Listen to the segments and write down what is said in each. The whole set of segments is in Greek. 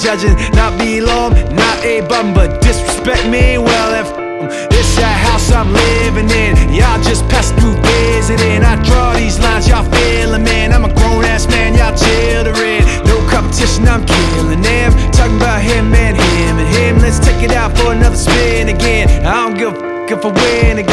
judging, not below 'em, not a bum, but disrespect me. Well, if this that house I'm living in, y'all just pass through visiting. I draw these lines, y'all feeling, man. I'm a grown ass man, y'all children. No competition, I'm killing them. Talking about him and him and him. Let's take it out for another spin again. I don't give a fuck if I win again,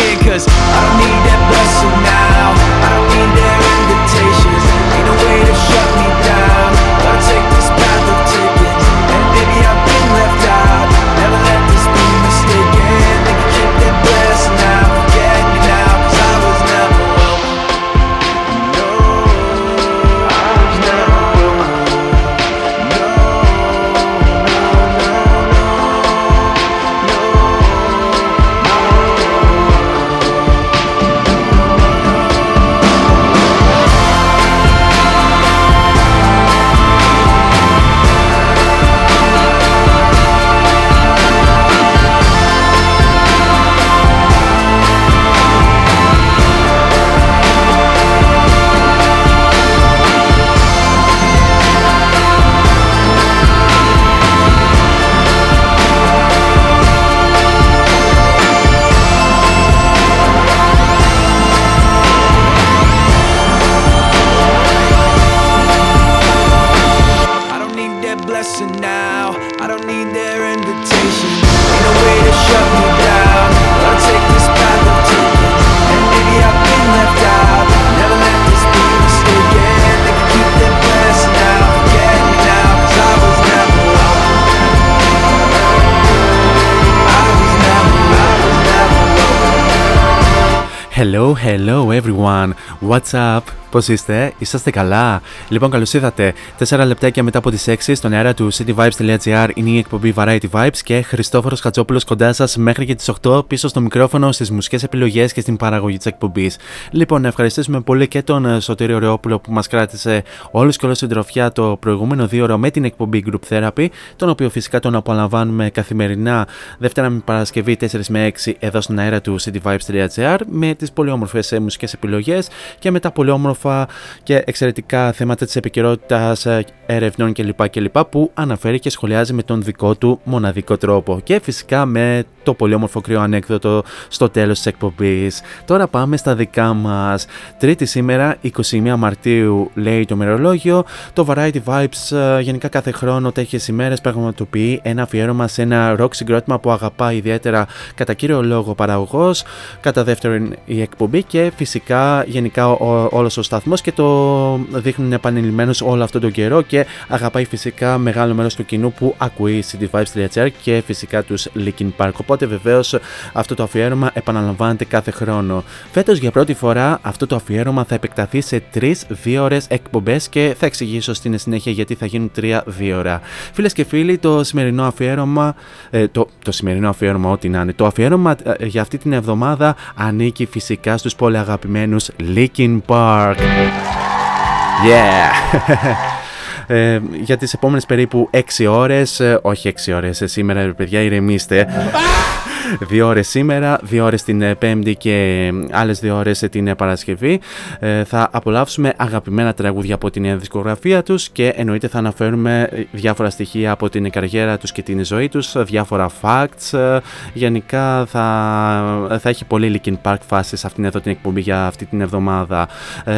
What's up? Πώς είστε, είσαστε καλά; Λοιπόν, καλώς ήρθατε. 4 λεπτάκια μετά από τις 6 στον αέρα του cityvibes.gr είναι η εκπομπή Variety Vibes και Χριστόφορος Χατζόπουλος κοντά σας μέχρι και τις 8 πίσω στο μικρόφωνο, στις μουσικές επιλογές και στην παραγωγή της εκπομπής. Λοιπόν, να ευχαριστήσουμε πολύ και τον ε, Σωτήριο Ρεόπουλο που μας κράτησε όλους και όλη την τροφιά το προηγούμενο δύο ώρο με την εκπομπή Group Therapy, τον οποίο φυσικά τον απολαμβάνουμε καθημερινά Δευτέρα με Παρασκευή 4 με 6 εδώ στον αέρα του cityvibes.gr με τις πολύ όμορφες μουσικές επιλογές και με τα πολύ όμορφα και εξαιρετικά θέματα της επικαιρότητας ερευνών κλπ. κλπ. που αναφέρει και σχολιάζει με τον δικό του μοναδικό τρόπο. Και φυσικά με το πολύ όμορφο κρύο ανέκδοτο στο τέλος της εκπομπής. Τώρα πάμε στα δικά μας. Τρίτη σήμερα, 21 Μαρτίου, λέει το μερολόγιο. Το Variety Vibes ε, γενικά κάθε χρόνο τέτοιες ημέρες πραγματοποιεί ένα αφιέρωμα σε ένα rock συγκρότημα που αγαπά ιδιαίτερα κατά κύριο λόγο παραγωγός, κατά δεύτερον η εκπομπή και φυσικά γενικά ο, όλος ο σταθμός και το δείχνουν επανειλημμένως όλο αυτόν τον καιρό και αγαπάει φυσικά μεγάλο μέρος του κοινού που ακούει cityvibes.gr και φυσικά τους Linkin Park. Οπότε βεβαίως αυτό το αφιέρωμα επαναλαμβάνεται κάθε χρόνο. Φέτος για πρώτη φορά αυτό το αφιέρωμα θα επεκταθεί σε 3 δύο ώρε εκπομπές και θα εξηγήσω στην συνέχεια γιατί θα γίνουν 3 δύο ώρα. Φίλες και φίλοι, το σημερινό αφιέρωμα, ε, το, το σημερινό αφιέρωμα, ό,τι να είναι, το αφιέρωμα ε, για αυτή την εβδομάδα ανήκει φυσικά στους πολύ αγαπημένους Linkin Park. Yeah! Ε, για τις επόμενες περίπου 6 ώρες, ε, όχι 6 ώρες, ε, σήμερα ρε παιδιά ηρεμήστε. Δύο ώρες σήμερα, δύο ώρες την ε, Πέμπτη και άλλες δύο ώρες την Παρασκευή. Θα απολαύσουμε αγαπημένα τραγούδια από την δισκογραφία τους και εννοείται θα αναφέρουμε διάφορα στοιχεία από την καριέρα τους και την ζωή τους, διάφορα facts. Γενικά θα, θα έχει πολύ Linkin Park φάση σε αυτήν εδώ την εκπομπή για αυτή την εβδομάδα.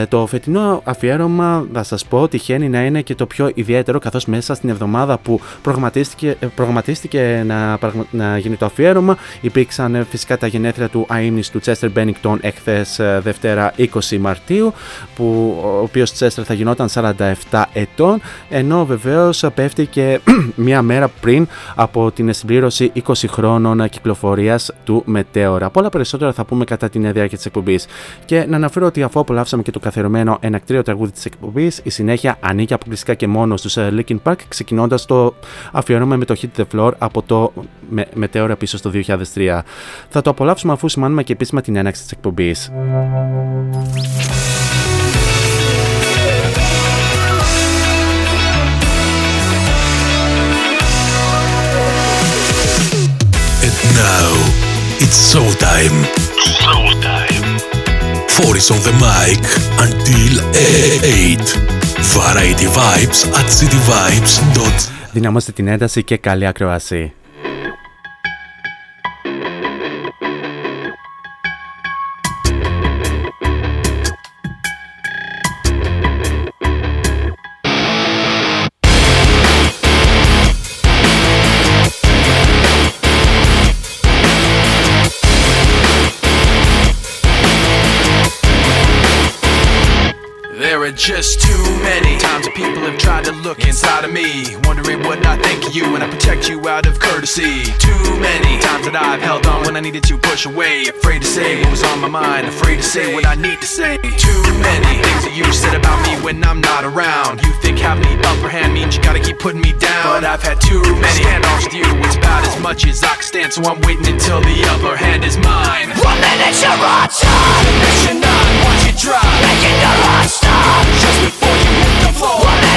Το φετινό αφιέρωμα θα σας πω τυχαίνει να είναι και το πιο ιδιαίτερο καθώς μέσα στην εβδομάδα που προγραμματίστηκε, προγραμματίστηκε να, να γίνει το αφιέρωμα υπήρξαν ε, φυσικά τα γενέθλια του αείμνης του Chester Bennington εχθές ε, Δευτέρα 20 Μαρτίου που ο οποίος Chester θα γινόταν 47 ετών ενώ βεβαίως πέφτει και μία μέρα πριν από την συμπλήρωση 20 χρόνων κυκλοφορίας του Μετέωρα. Πολλά περισσότερα θα πούμε κατά την διάρκεια της εκπομπής και να αναφέρω ότι αφού απολαύσαμε και το καθερωμένο ενακτήριο τραγούδι της εκπομπής η συνέχεια ανήκει αποκλειστικά και μόνο στους ε, Linkin Park ξεκινώντας το αφιερώμα με το Hit the Floor από το με, μετέωρα πίσω στο 2003. Θα το απολαύσουμε αφού σημάνουμε και επίσημα την έναξη της εκπομπής. And now, it's showtime. Showtime. Four is on the mic until 8. Variety Vibes at cityvibes.com Δυναμώστε την ένταση και καλή ακροασία. just two look inside of me, wondering what I think of you when I protect you out of courtesy. Too many times that I've held on when I needed to push away, afraid to say what was on my mind, afraid to say what I need to say. Too many things that you said about me when I'm not around. You think having the upper hand means you gotta keep putting me down, but I've had too many standoffs with you. It's about as much as I can stand, so I'm waiting until the upper hand is mine. One minute you're on top, next you're not. Watch it drop, making the stop just before you hit the floor.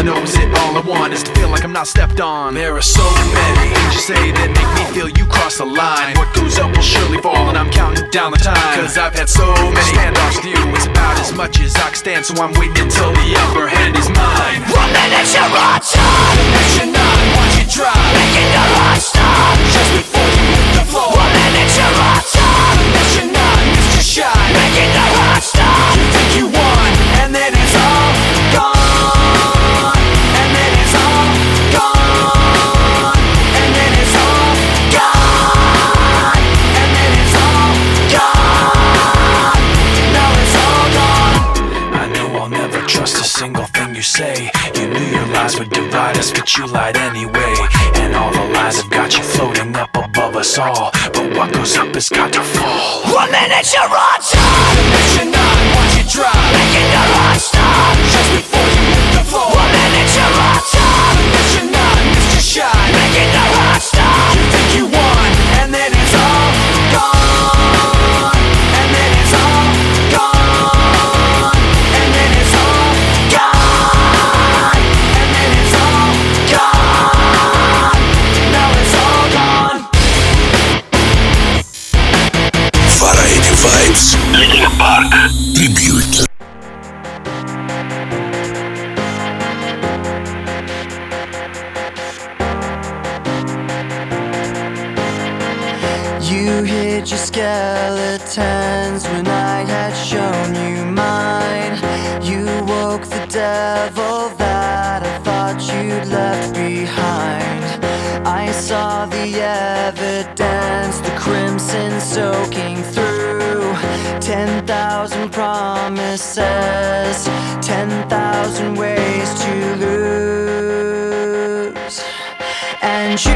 I know is it, all I want is to feel like I'm not stepped on. There are so many things you say that make me feel you cross the line. What goes up will surely fall, and I'm counting down the time. Cause I've had so many standoffs with you, it's about as much as I can stand, so I'm waiting until the upper hand is mine. One minute you're on top, the next you're not, watch it drop, making the heart stop, just before you hit the floor. One minute you're on top, the next you're not, your shot, making the heart stop. You think you won, and then it's lies would divide us, but you lied anyway. And all the lies have got you floating up above us all. But what goes up has got to fall. One minute you're on top, next you're not. Watch it drop, making the heart stop just before you hit the floor. One minute you're on top, next you're not. Missed your shot, making the heart stop. You think you won, Linkin Park. Tribute. You hid your skeletons when I had shown you mine. You woke the devil that I thought you'd left behind. I saw the evidence, the crimson soaking through. Ten thousand promises, ten thousand ways to lose. And you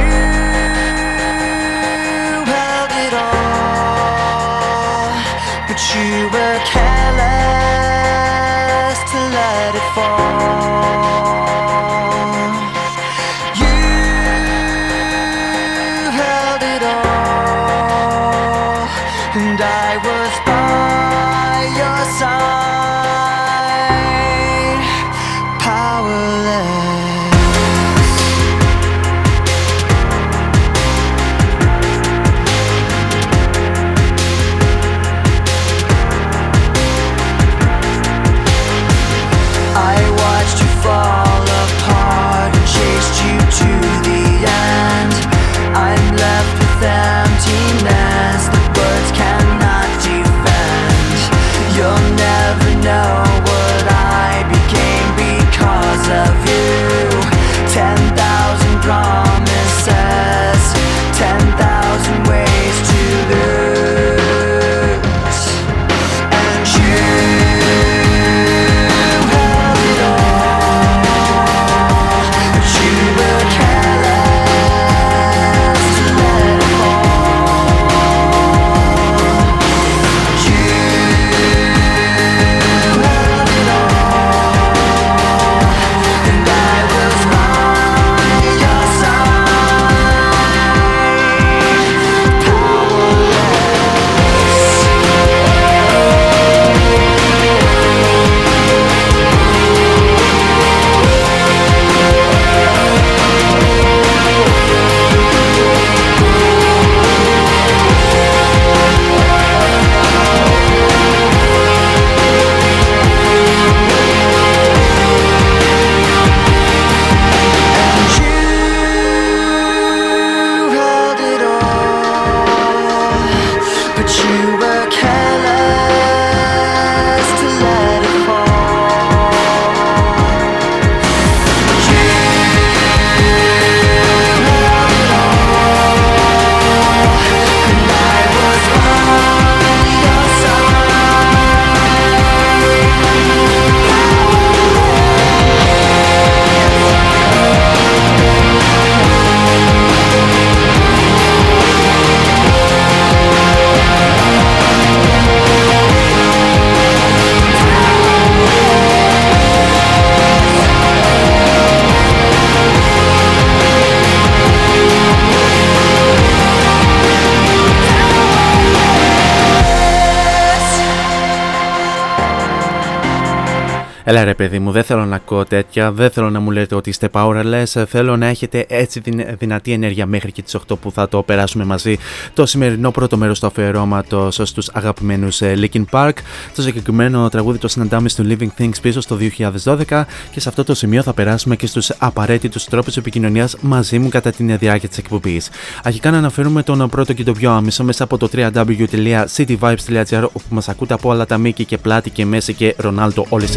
Έλα ρε παιδί μου, δεν θέλω να ακούω τέτοια, δεν θέλω να μου λέτε ότι είστε powerless, θέλω να έχετε έτσι δυνατή ενέργεια μέχρι και τις 8 που θα το περάσουμε μαζί το σημερινό πρώτο μέρος του αφιερώματος στους αγαπημένους ε, Linkin Park. Το συγκεκριμένο τραγούδι το συναντάμε στο Living Things πίσω στο 2012 και σε αυτό το σημείο θα περάσουμε και στους απαραίτητους τρόπους επικοινωνίας μαζί μου κατά την διάρκεια της εκπομπής. Αρχικά να αναφέρουμε τον πρώτο και τον πιο άμεσο μέσα από το www.cityvibes.gr όπου μας ακούτε από όλα τα μήκη και πλάτη και μέση και Ρονάλτο όλες τις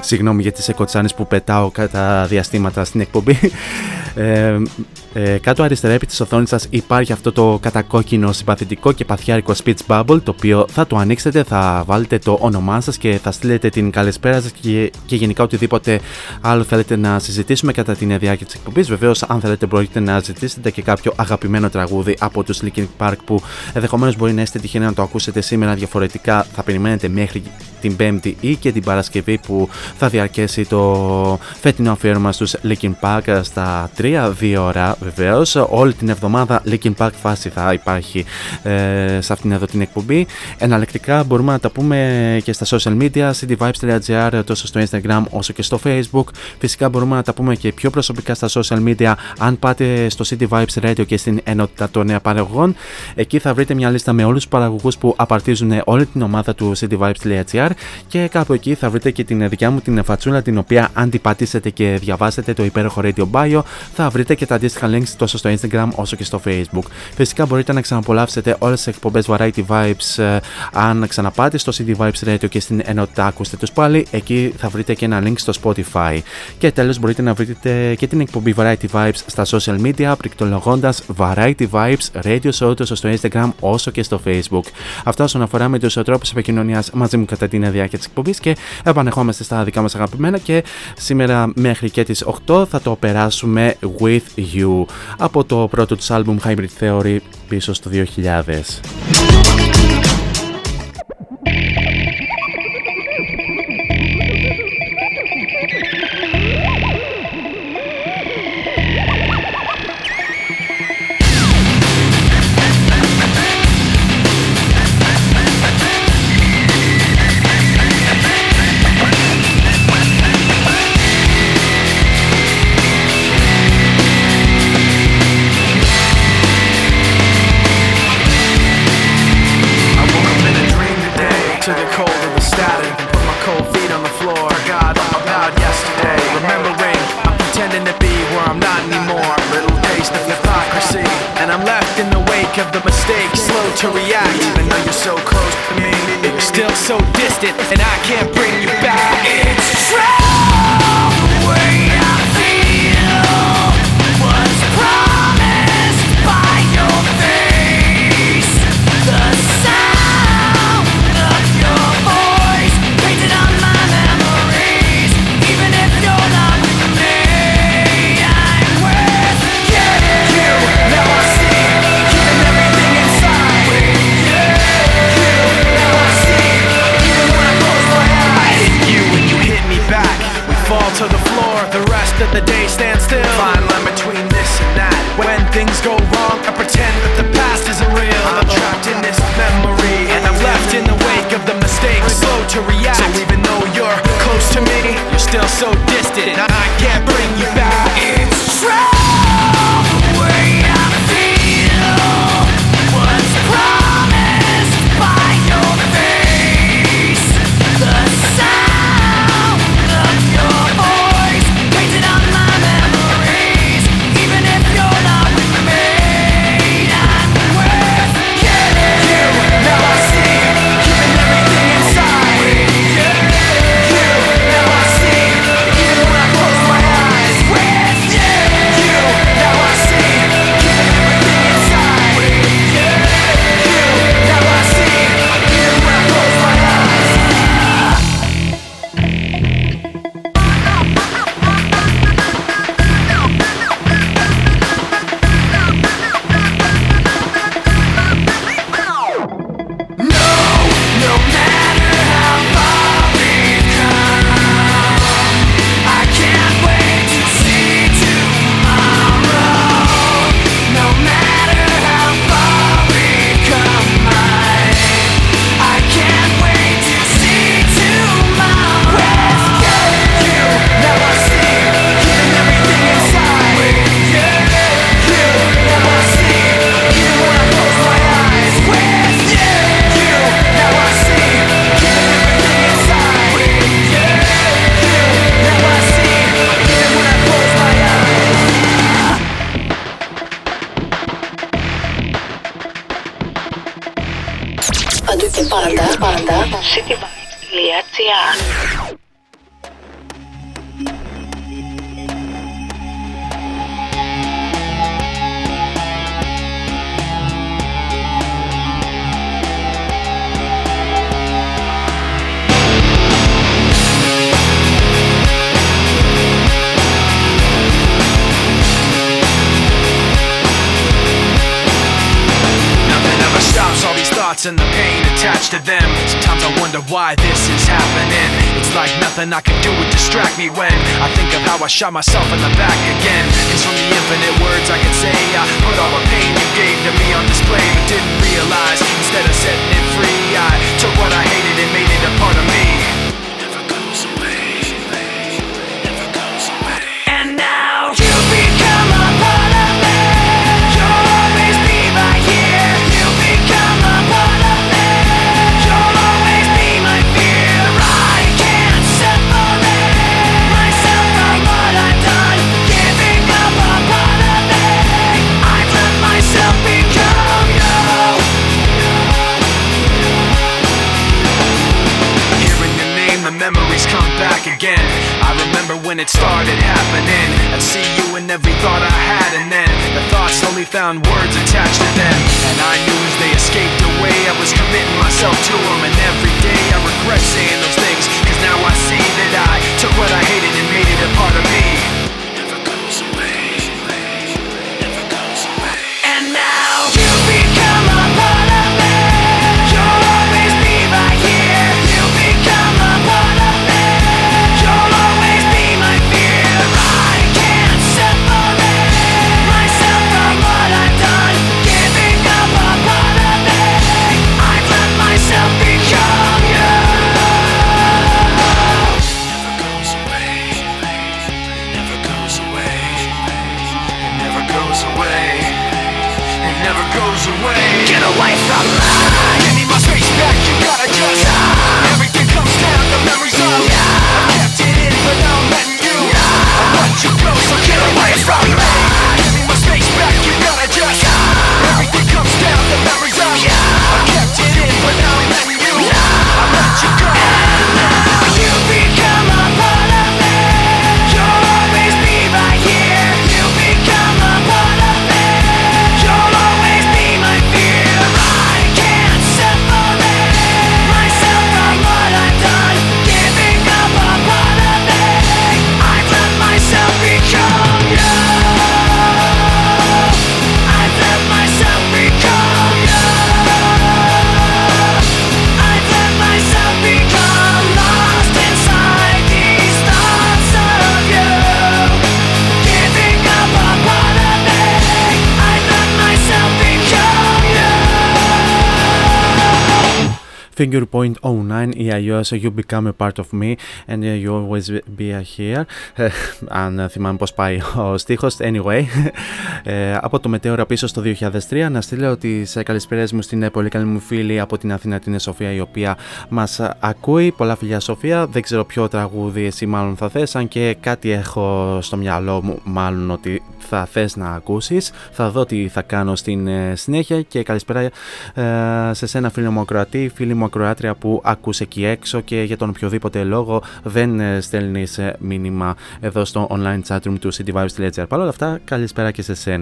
Συγγνώμη για τις εκοτσάνες που πετάω κατά διαστήματα στην εκπομπή. Ε, ε, κάτω αριστερά επί της οθόνης σας υπάρχει αυτό το κατακόκκινο συμπαθητικό και παθιάρικο speech bubble το οποίο θα το ανοίξετε, θα βάλετε το όνομά σας και θα στείλετε την καλησπέρα σας και, και γενικά οτιδήποτε άλλο θέλετε να συζητήσουμε κατά την διάρκεια της εκπομπής. Βεβαίως αν θέλετε μπορείτε να ζητήσετε και κάποιο αγαπημένο τραγούδι από τους Linkin Park που ενδεχομένως μπορεί να είστε τυχεροί να το ακούσετε σήμερα διαφορετικά θα περιμένετε μέχρι την Πέμπτη ή και την Παρασκευή που θα διαρκέσει το φετινό αφιέρωμα στους Linkin Park στα 3-2 ώρα βεβαίως. Όλη την εβδομάδα Linkin Park φάση θα υπάρχει ε, σε αυτήν εδώ την εκπομπή. Εναλλεκτικά μπορούμε να τα πούμε και στα social media, cityvibes.gr τόσο στο Instagram όσο και στο Facebook. Φυσικά μπορούμε να τα πούμε και πιο προσωπικά στα social media αν πάτε στο City Vibes Radio και στην ενότητα των παραγωγών. Εκεί θα βρείτε μια λίστα με όλους τους παραγωγούς που απαρτίζουν όλη την ομάδα του cityvibes.gr και κάπου εκεί θα βρείτε και την δικιά μου την φατσούλα την οποία αν την πατήσετε και διαβάσετε το υπέροχο Radio Bio θα βρείτε και τα αντίστοιχα links τόσο στο Instagram όσο και στο Facebook. Φυσικά μπορείτε να ξαναπολαύσετε όλες τις εκπομπές Variety Vibes ε, αν ξαναπάτε στο CD Vibes Radio και στην ενότητα ακούστε τους πάλι. Εκεί θα βρείτε και ένα link στο Spotify. Και τέλος μπορείτε να βρείτε και την εκπομπή Variety Vibes στα social media πληκτρολογώντας Variety Vibes Radio Show τόσο στο Instagram όσο και στο Facebook. Αυτά όσον αφορά με τους τρόπους επικοινωνίας μαζί μου κατά την διάρκεια της εκπομπής και επανεχόμαστε στα δικά μας αγαπημένα και σήμερα μέχρι και τις 8 θα το περάσουμε with you από το πρώτο τους άλμπουμ Hybrid Theory πίσω στο 2000. Figure point 09 ή αλλιώ You become a part of me and you always be here. Ε, αν θυμάμαι πώς πάει ο στίχος. Anyway, ε, από το μετέωρα πίσω στο 2003 να στείλω τις καλησπέρες μου στην πολύ καλή μου φίλη από την Αθήνα την Σοφία η οποία μας ακούει. Πολλά φιλιά Σοφία. Δεν ξέρω ποιο τραγούδι εσύ μάλλον θα θες αν και κάτι έχω στο μυαλό μου μάλλον ότι θα θες να ακούσεις. Θα δω τι θα κάνω στην ε, συνέχεια και καλησπέρα ε, σε σένα φίλο μου ακροατή, φίλη μου ακροάτρια που ακούς εκεί έξω και για τον οποιοδήποτε λόγο δεν ε, στέλνεις ε, μήνυμα εδώ στο online chatroom του cityvibes.gr. Παρ' όλα αυτά, καλησπέρα και σε σένα.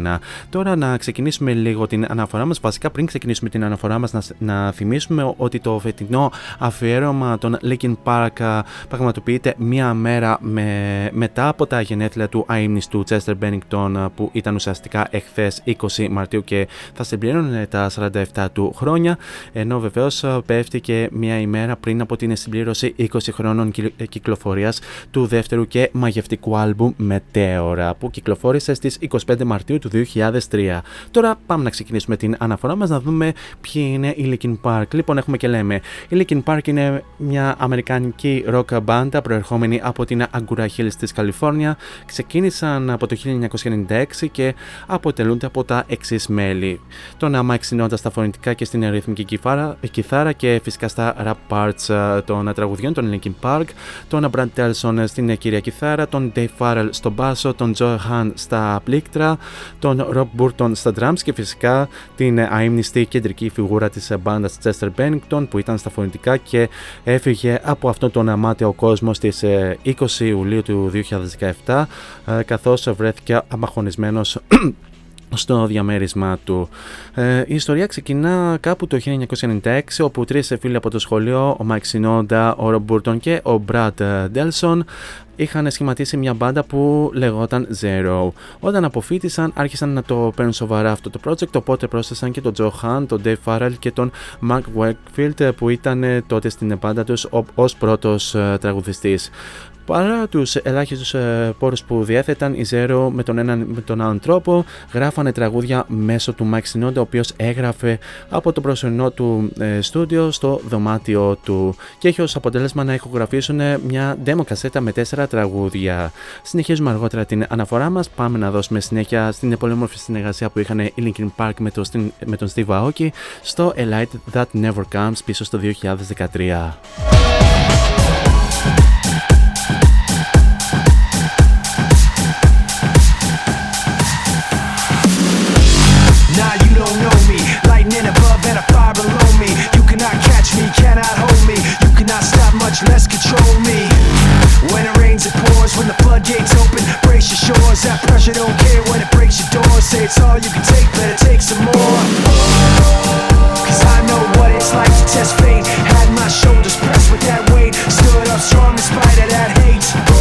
Τώρα να ξεκινήσουμε λίγο την αναφορά μας. Βασικά, πριν ξεκινήσουμε την αναφορά μας, να, να θυμίσουμε ότι το φετινό αφιέρωμα των Linkin Park α, πραγματοποιείται μία μέρα με, μετά από τα γενέθλια του αείμνηστου Chester Bennington α, που ήταν ουσιαστικά εχθές 20 Μαρτίου και θα συμπλήρωνε τα 47 του χρόνια ενώ βεβαίως α, πέφτει και μία ημέρα πριν από την συμπλήρωση 20 χρόνων κυ- κυκλοφορίας του δεύτερου και μαγευτικού άλμπουμ Μετέωρα που κυκλοφόρησε στις 25 Μαρτίου του 2003. Τώρα πάμε να ξεκινήσουμε την αναφορά μας να δούμε ποιοι είναι οι Linkin Park. Λοιπόν έχουμε και λέμε η Linkin Park είναι μια αμερικανική rock μπάντα προερχόμενη από την Agoura Hills της Καλιφόρνια. Ξεκίνησαν από το 1996 και αποτελούνται από τα εξής μέλη. Τον Mike Sinoda στα φωνητικά και στην ρυθμική κιθάρα, κιθάρα και φυσικά στα rap parts ε, των τραγουδιών των Linkin Park, τον Brad Telson στην κύρια κιθάρα, τον Dave Farrell στο μπάσο, τον Joe Han στα πλήκτρα, τον Rob Burton στα drums και φυσικά την αείμνηστη κεντρική φιγούρα της μπάντας Chester Bennington που ήταν στα φωνητικά και έφυγε από αυτόν τον αμάτιο κόσμο στις 20 Ιουλίου του 2017 ε, καθώς βρέθηκε απαγχονισμένος στο διαμέρισμά του. Ε, η ιστορία ξεκινά κάπου το 1996 όπου τρεις φίλοι από το σχολείο, ο Μάικ Σινόντα, ο Ρομπ και ο Μπραντ Ντέλσον είχαν σχηματίσει μια μπάντα που λεγόταν Xero. Όταν αποφοίτησαν άρχισαν να το παίρνουν σοβαρά αυτό το project οπότε πρόσθεσαν και τον Joe Hahn, τον Dave Farrell και τον Mark Wakefield που ήταν τότε στην μπάντα τους ως πρώτος ε, τραγουδιστής. Παρά τους ελάχιστους ε, πόρους που διέθεταν, οι Zero με τον έναν με τον άλλον τρόπο γράφανε τραγούδια μέσω του Mike Sinoda, ο οποίος έγραφε από το προσωρινό του ε, στούντιο στο δωμάτιο του και έχει ως αποτέλεσμα να ηχογραφήσουν μια demo κασέτα με τέσσερα τραγούδια. Συνεχίζουμε αργότερα την αναφορά μας. Πάμε να δώσουμε συνέχεια στην πολύ όμορφη συνεργασία που είχαν οι Linkin Park με, το, με τον Steve Aoki στο A Light That Never Comes πίσω στο 2013. Much less control me. When it rains, it pours. When the floodgates open, brace your shores. That pressure don't care when it breaks your door. Say it's all you can take, better take some more. Cause I know what it's like to test fate. Had my shoulders pressed with that weight. Stood up strong in spite of that hate.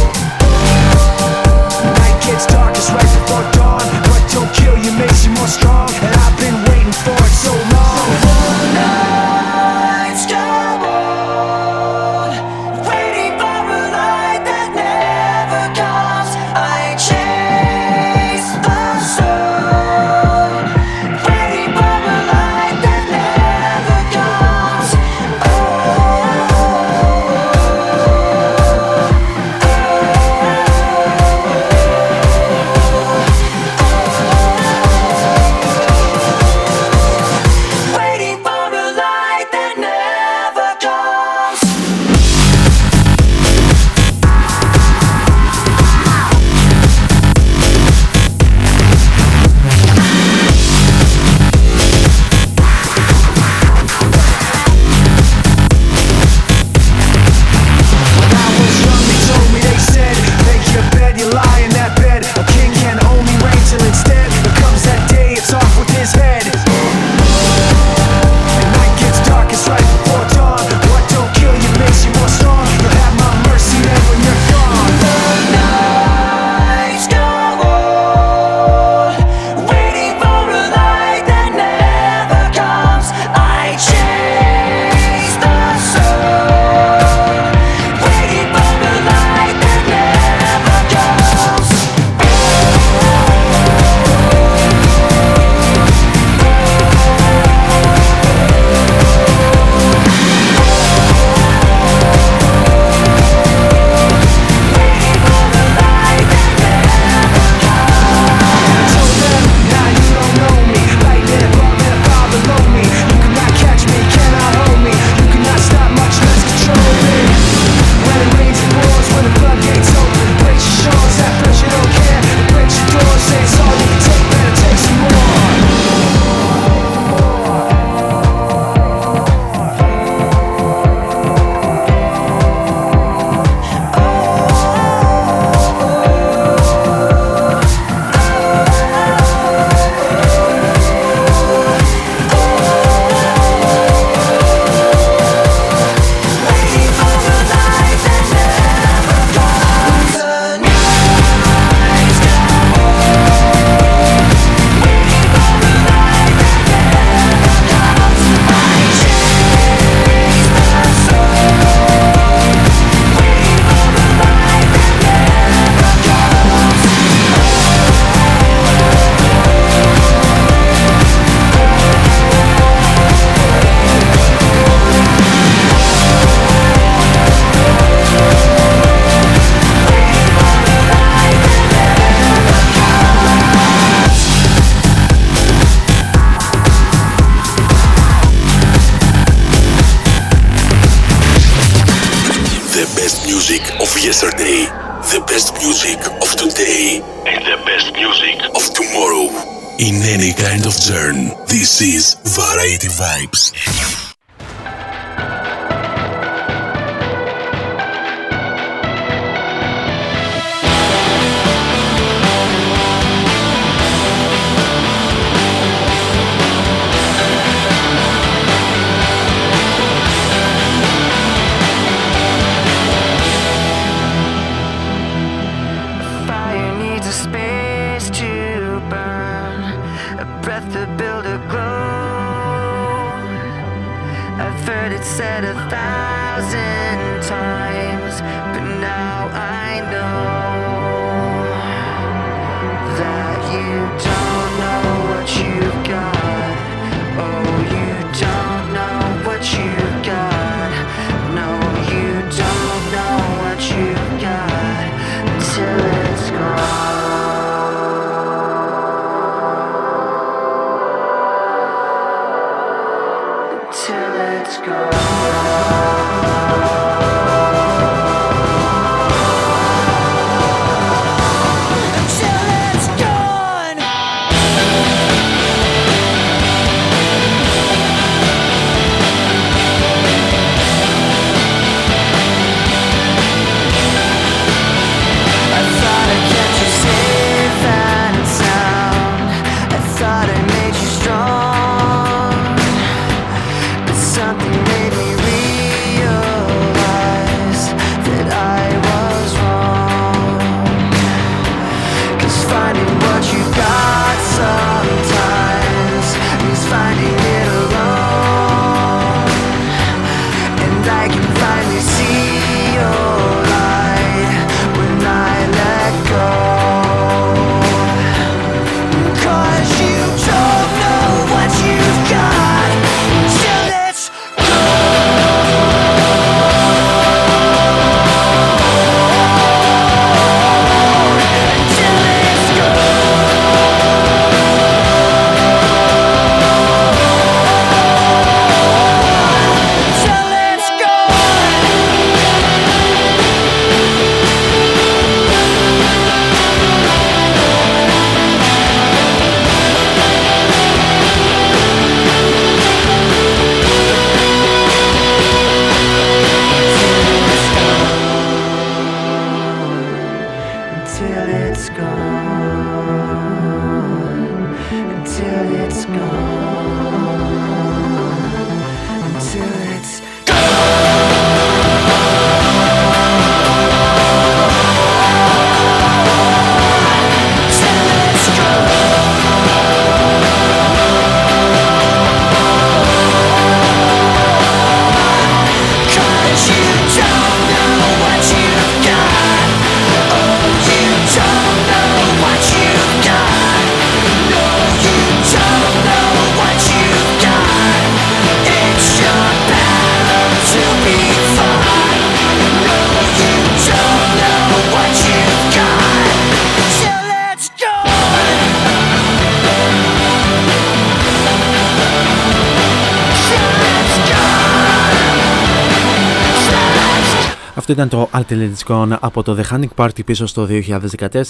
Ήταν το Alternate από το The Hunting Party πίσω στο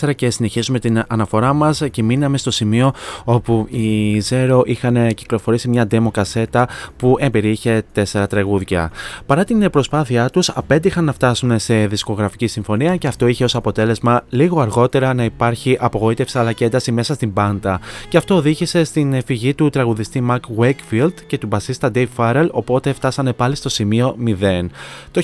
2014 και συνεχίζουμε την αναφορά μας και μείναμε στο σημείο όπου οι Zero είχαν κυκλοφορήσει μια demo κασέτα που εμπεριείχε τέσσερα τραγούδια. Παρά την προσπάθειά τους, απέτυχαν να φτάσουν σε δισκογραφική συμφωνία και αυτό είχε ως αποτέλεσμα λίγο αργότερα να υπάρχει απογοήτευση αλλά και ένταση μέσα στην μπάντα. Και αυτό οδήγησε στην φυγή του τραγουδιστή Mark Wakefield και του μπασίστα Dave Farrell, οπότε φτάσανε πάλι στο σημείο 0. Το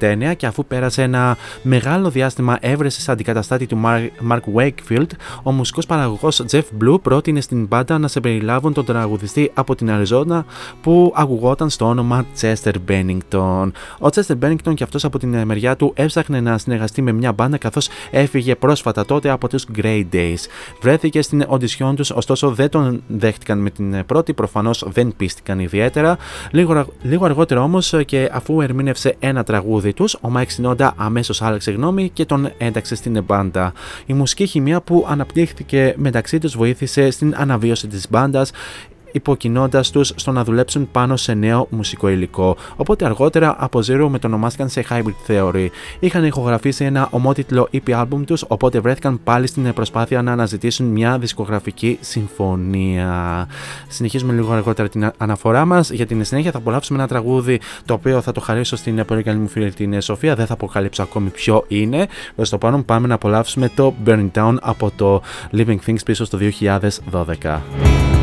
1999 και αφού πέρασε ένα μεγάλο διάστημα έβρεση αντικαταστάτη του Mark Wakefield, ο μουσικός παραγωγός Jeff Blue πρότεινε στην μπάντα να σε περιλάβουν τον τραγουδιστή από την Αριζόνα που αγουγόταν στο όνομα Chester Bennington. Ο Chester Bennington και αυτός από την μεριά του έψαχνε να συνεργαστεί με μια μπάντα καθώς έφυγε πρόσφατα τότε από τους Grey Days. Βρέθηκε στην οντισιόν τους, ωστόσο δεν τον δέχτηκαν με την πρώτη, προφανώς δεν πίστηκαν ιδιαίτερα. Λίγο, λίγο αργότερα όμως και αφού ερμήνευσε ένα τραγούδι τους, ο Mike Sinoda αμέσως άλλαξε γνώμη και τον ένταξε στην μπάντα. Η μουσική χημεία που αναπτύχθηκε μεταξύ τους βοήθησε στην αναβίωση της μπάντας υποκινώντας τους στο να δουλέψουν πάνω σε νέο μουσικό υλικό. Οπότε αργότερα από Zero μετονομάστηκαν σε Hybrid Theory. Είχαν ηχογραφήσει ένα ομότιτλο EP album τους, οπότε βρέθηκαν πάλι στην προσπάθεια να αναζητήσουν μια δισκογραφική συμφωνία. Συνεχίζουμε λίγο αργότερα την αναφορά μας. Για την συνέχεια θα απολαύσουμε ένα τραγούδι το οποίο θα το χαρίσω στην πολύ καλή μου φίλη την Σοφία. Δεν θα αποκαλύψω ακόμη ποιο είναι. Προς το πάνω πάμε να απολαύσουμε το Burning Down από το Living Things πίσω στο 2012.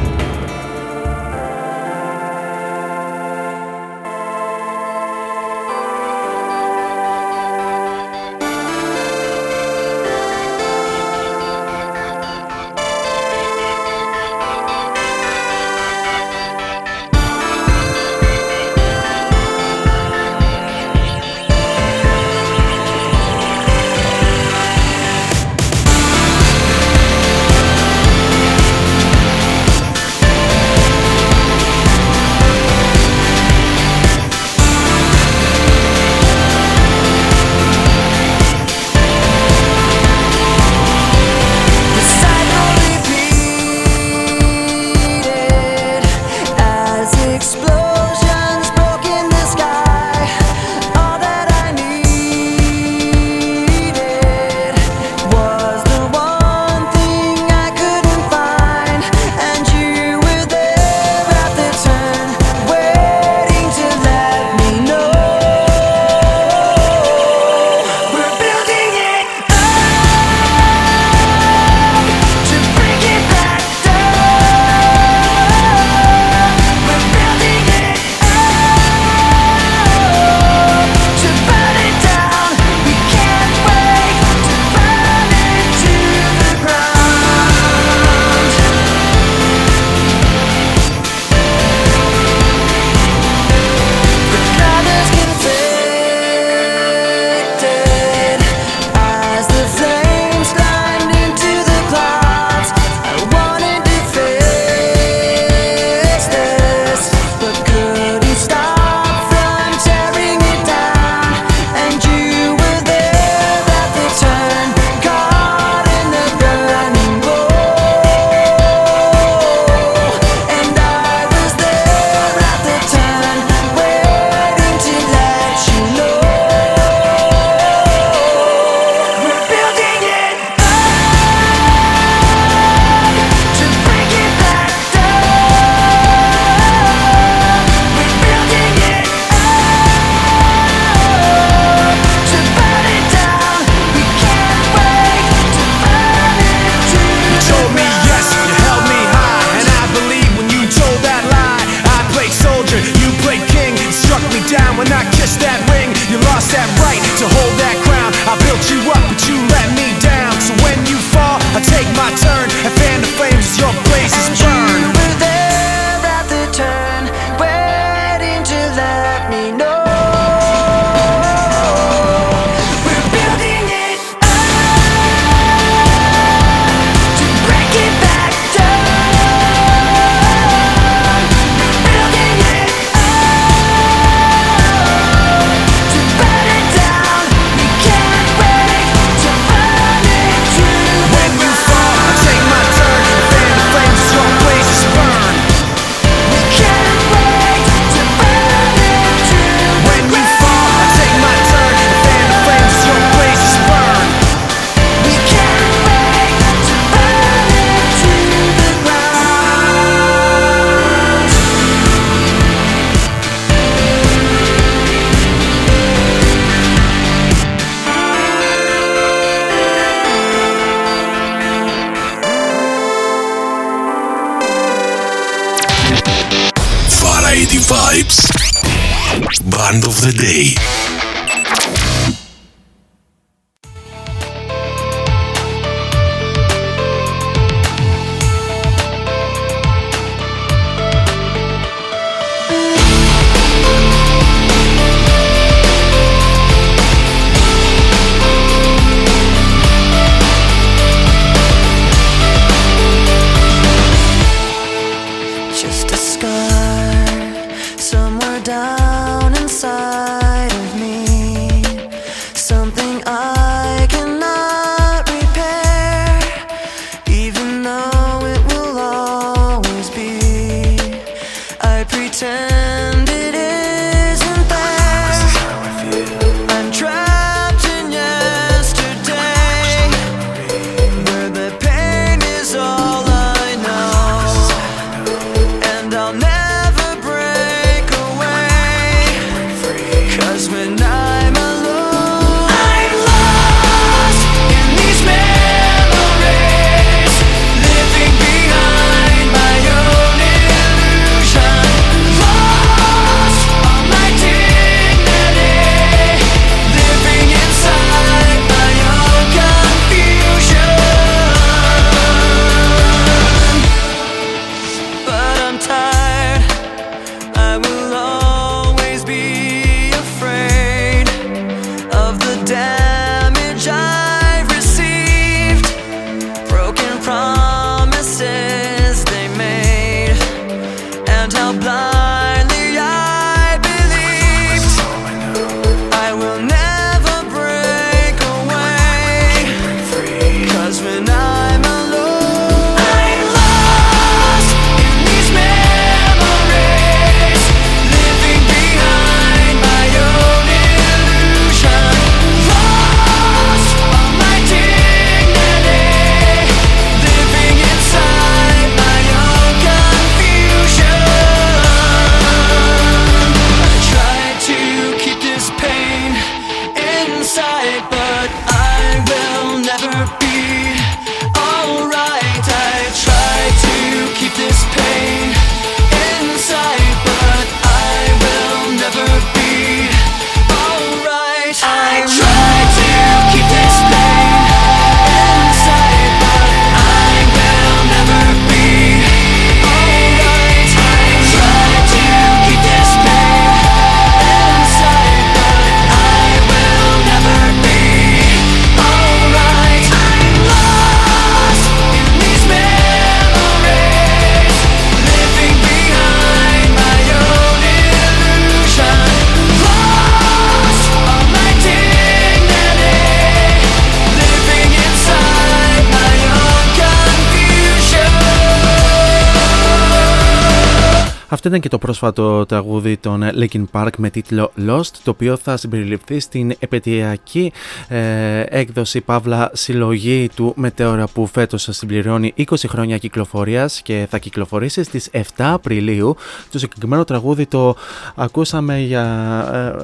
Αυτό ήταν και το πρόσφατο τραγούδι των Linkin Park με τίτλο Lost, το οποίο θα συμπεριληφθεί στην επαιτειακή ε, έκδοση Παύλα συλλογή του Μετέωρα που φέτος συμπληρώνει 20 χρόνια κυκλοφορίας και θα κυκλοφορήσει στις 7 Απριλίου. Το συγκεκριμένο τραγούδι το ακούσαμε για,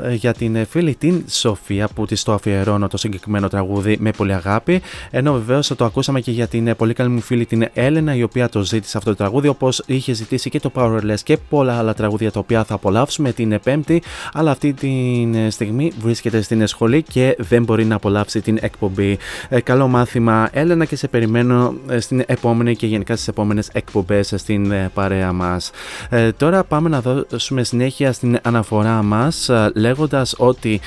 ε, για την φίλη την Σοφία που της το αφιερώνω το συγκεκριμένο τραγούδι με πολύ αγάπη ενώ βεβαίως το ακούσαμε και για την πολύ καλή μου φίλη την Έλενα η οποία το ζήτησε αυτό το τραγούδι όπως είχε ζητήσει και το Powerless και πολλά άλλα τραγούδια τα οποία θα απολαύσουμε την Πέμπτη, αλλά αυτή τη στιγμή βρίσκεται στην σχολή και δεν μπορεί να απολαύσει την εκπομπή. Ε, καλό μάθημα, Έλενα, και σε περιμένω ε, στην επόμενη και γενικά στις επόμενες εκπομπές στην ε, παρέα μας. Ε, τώρα πάμε να δώσουμε συνέχεια στην αναφορά μας, λέγοντας ότι,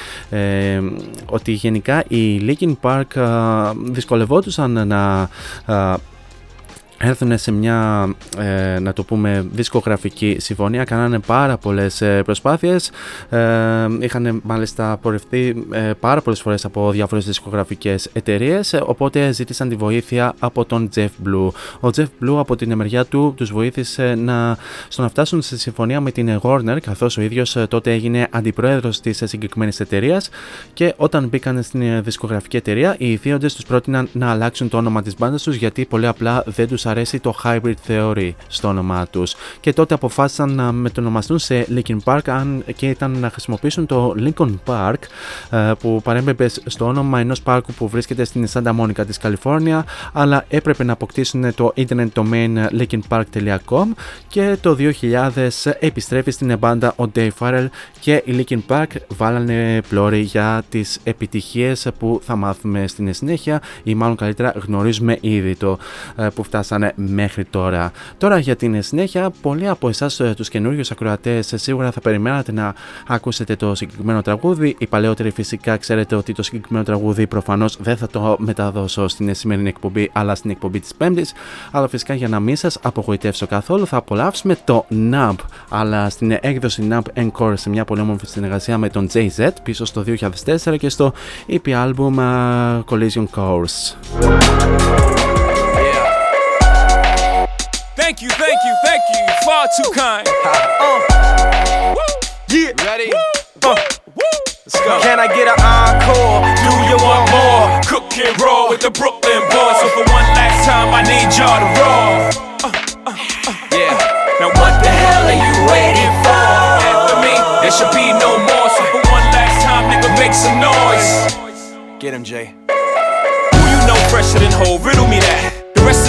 ότι γενικά οι Linkin Park δυσκολευόντουσαν να έρθουν σε μια, ε, να το πούμε, δισκογραφική συμφωνία. Κάνανε πάρα πολλές ε, προσπάθειες. Ε, είχαν μάλιστα πορευτεί ε, πάρα πολλές φορές από διάφορες δισκογραφικές εταιρείες. Οπότε ζήτησαν τη βοήθεια από τον Jeff Blue. Ο Jeff Blue από την μεριά του τους βοήθησε να, στο να φτάσουν σε συμφωνία με την Warner, καθώς ο ίδιος τότε έγινε αντιπρόεδρος της συγκεκριμένης εταιρείας. Και όταν μπήκαν στην δισκογραφική εταιρεία, οι ηθείοντες τους πρότειναν να αλλάξουν το όνομα της μπάντας τους γιατί πολύ απλά δεν τους αρέσει το Hybrid Theory στο όνομά τους. Και τότε αποφάσισαν να μετονομαστούν σε Linkin Park, αν και ήταν να χρησιμοποιήσουν το Lincoln Park, ε, που παρέμπεπε στο όνομα ενός πάρκου που βρίσκεται στην Santa Monica της Καλιφόρνια, αλλά έπρεπε να αποκτήσουν το internet domain linkinpark.com και το 2000 επιστρέφει στην μπάντα ο Dave Farrell και η Linkin Park βάλανε πλώρη για τις επιτυχίες που θα μάθουμε στην συνέχεια ή μάλλον καλύτερα γνωρίζουμε ήδη το ε, που φτάσανε μέχρι τώρα. Τώρα για την συνέχεια, πολλοί από εσάς ε, τους καινούριους ακροατές ε, σίγουρα θα περιμένατε να ακούσετε το συγκεκριμένο τραγούδι. Οι παλαιότεροι φυσικά ξέρετε ότι το συγκεκριμένο τραγούδι προφανώς δεν θα το μεταδώσω στην σημερινή εκπομπή αλλά στην εκπομπή της Πέμπτης. Αλλά φυσικά για να μην σας απογοητεύσω καθόλου θα απολαύσουμε το NAB αλλά στην έκδοση NAB Encore σε μια πολύ όμορφη συνεργασία με τον JZ πίσω στο 2004 και στο EP album uh, Collision Course. Far too kind. Uh. Yeah. Ready? Uh. Let's go. Can I get an encore? Do you want more? Cook and roll with the Brooklyn boys. So for one last time, I need y'all to roll. Uh, uh, uh. Yeah. Now what the hell are you waiting for? After me, there should be no more. So for one last time, nigga, make some noise. Get him, Jay. Who you know fresher than whole? Riddle me that.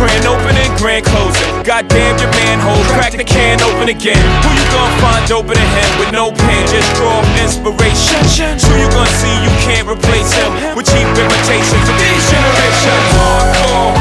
Grand opening, grand closing. Goddamn your manhole, crack the can open again. Who you gonna find open to him with no pen? Just draw inspiration. Who you gonna see you can't replace him with cheap imitations of these generations? Hardcore,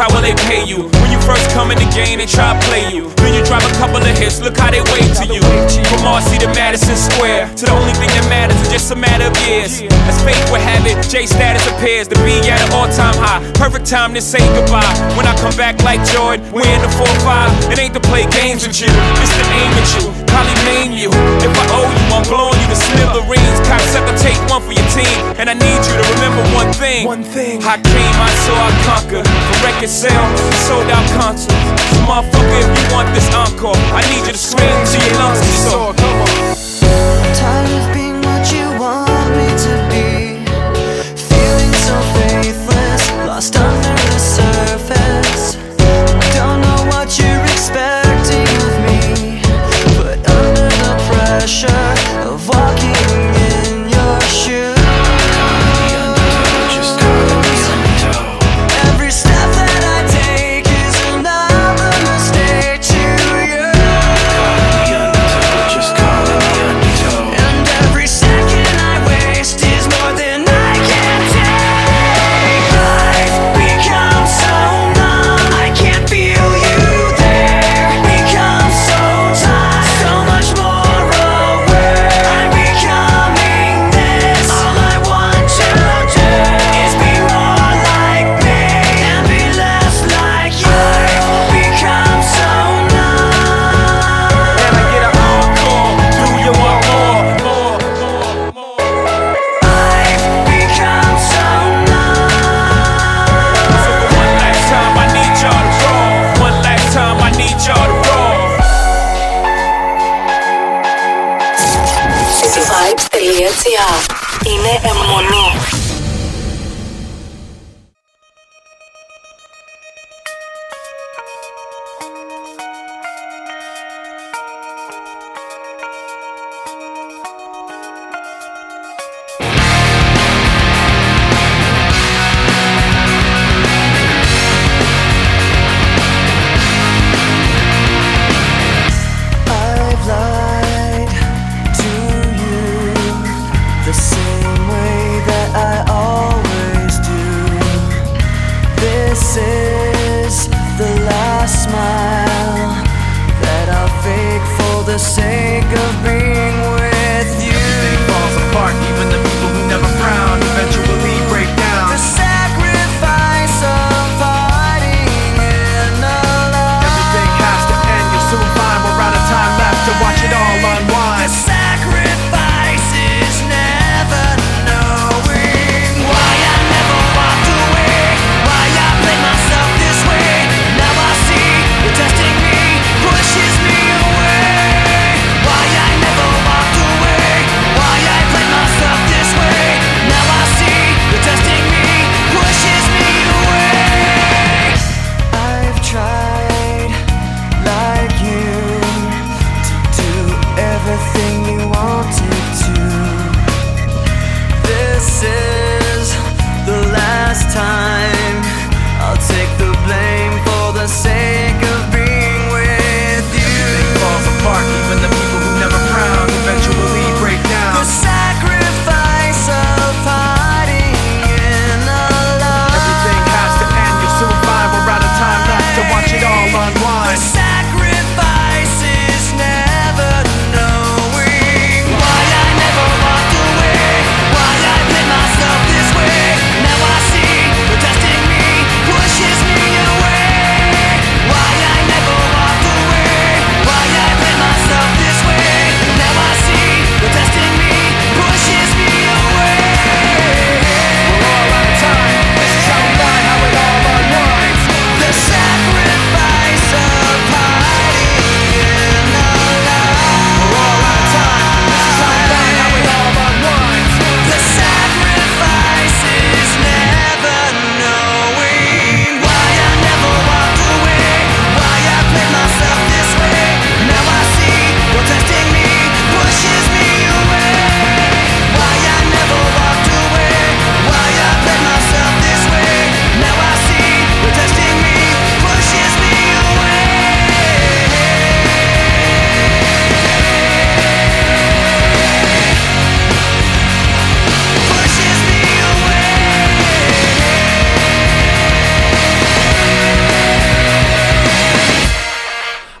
how will they pay you? When you first come in the game, they try to play you. Then you drive a couple of hits. Look how they wave to you. From Marcy to Madison Square. To the only thing that matters is just a matter of years. As fate would have it, J status appears to be at an all-time high. Perfect time to say goodbye. When I come back like Jordan, we in the 4-5. It ain't to play games with you. It's to aim at you. Probably name you. If I owe you, I'm blowing you to smithereens. Cocksucker, take one for your team. And I need you to remember one thing. One thing. I came, I saw, I conquer. The record sale, sold out concerts. So motherfucker, if you want this encore, I need you to scream till your lungs get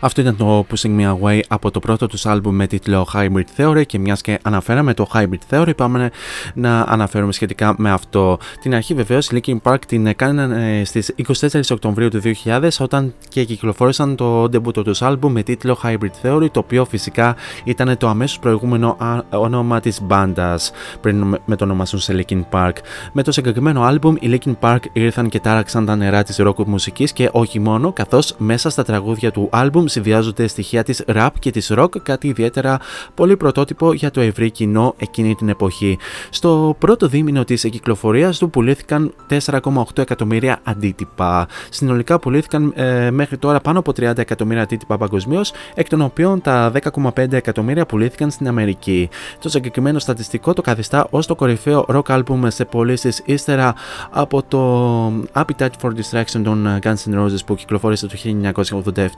Αυτό ήταν το Pushing Me Away από το πρώτο τους άλμπουμ με τίτλο Hybrid Theory και μιας και αναφέραμε το Hybrid Theory πάμε να αναφέρουμε σχετικά με αυτό. Την αρχή βεβαίως η Linkin Park την έκαναν ε, στις 24 Οκτωβρίου του 2000 όταν και κυκλοφόρησαν το debut τους άλμπουμ με τίτλο Hybrid Theory το οποίο φυσικά ήταν το αμέσως προηγούμενο όνομα της μπάντας πριν με το ονομάσουν σε Linkin Park. Με το συγκεκριμένο άλμπουμ οι Linkin Park ήρθαν και τάραξαν τα νερά της rock μουσικής και όχι μόνο καθώς μέσα στα τραγούδια του άλμπουμ συνδυάζονται στοιχεία της rap και της rock, κάτι ιδιαίτερα πολύ πρωτότυπο για το ευρύ κοινό εκείνη την εποχή. Στο πρώτο δίμηνο της κυκλοφορίας του πουλήθηκαν 4,8 εκατομμύρια αντίτυπα. Συνολικά πουλήθηκαν ε, μέχρι τώρα πάνω από 30 εκατομμύρια αντίτυπα παγκοσμίως, εκ των οποίων τα 10,5 εκατομμύρια πουλήθηκαν στην Αμερική. Το συγκεκριμένο στατιστικό το καθιστά ως το κορυφαίο rock album σε πωλήσεις ύστερα από το Appetite for Distraction των Guns N' Roses που κυκλοφόρησε το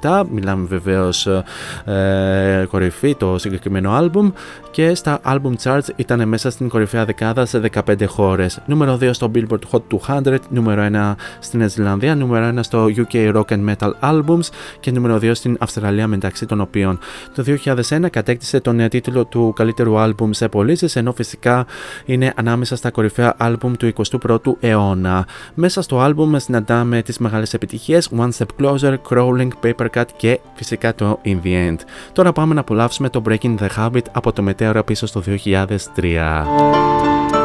1987. Μιλάμε βεβαίως ε, κορυφή το συγκεκριμένο album και στα album charts ήταν μέσα στην κορυφαία δεκάδα σε 15 χώρες. Νούμερο 2 στο Billboard Hot 200, νούμερο 1 στην Νέα Ζηλανδία, νούμερο 1 στο UK Rock and Metal Albums και νούμερο 2 στην Αυστραλία μεταξύ των οποίων. Το 2001 κατέκτησε τον τίτλο του καλύτερου album σε πωλήσεις ενώ φυσικά είναι ανάμεσα στα κορυφαία album του 21ου αιώνα. Μέσα στο album συναντάμε τις μεγάλες επιτυχίες One Step Closer, Crawling, Paper Cut και φυσικά το In The End. Τώρα πάμε να απολαύσουμε το Breaking the Habit από το μετέωρο πίσω στο 2003.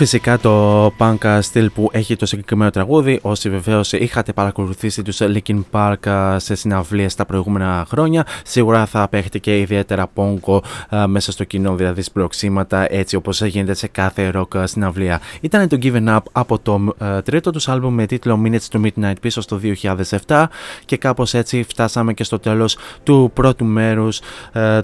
Φυσικά το punk στυλ που έχει το συγκεκριμένο τραγούδι, όσοι βεβαίως είχατε παρακολουθήσει τους Linkin Park σε συναυλίες τα προηγούμενα χρόνια, σίγουρα θα και ιδιαίτερα πόγκο μέσα στο κοινό, δηλαδή σπροξήματα έτσι όπως γίνεται σε κάθε rock συναυλία. Ήταν το Given Up από το τρίτο τους άλμπουμ με τίτλο Minutes to Midnight πίσω στο 2007 και κάπως έτσι φτάσαμε και στο τέλος του πρώτου μέρους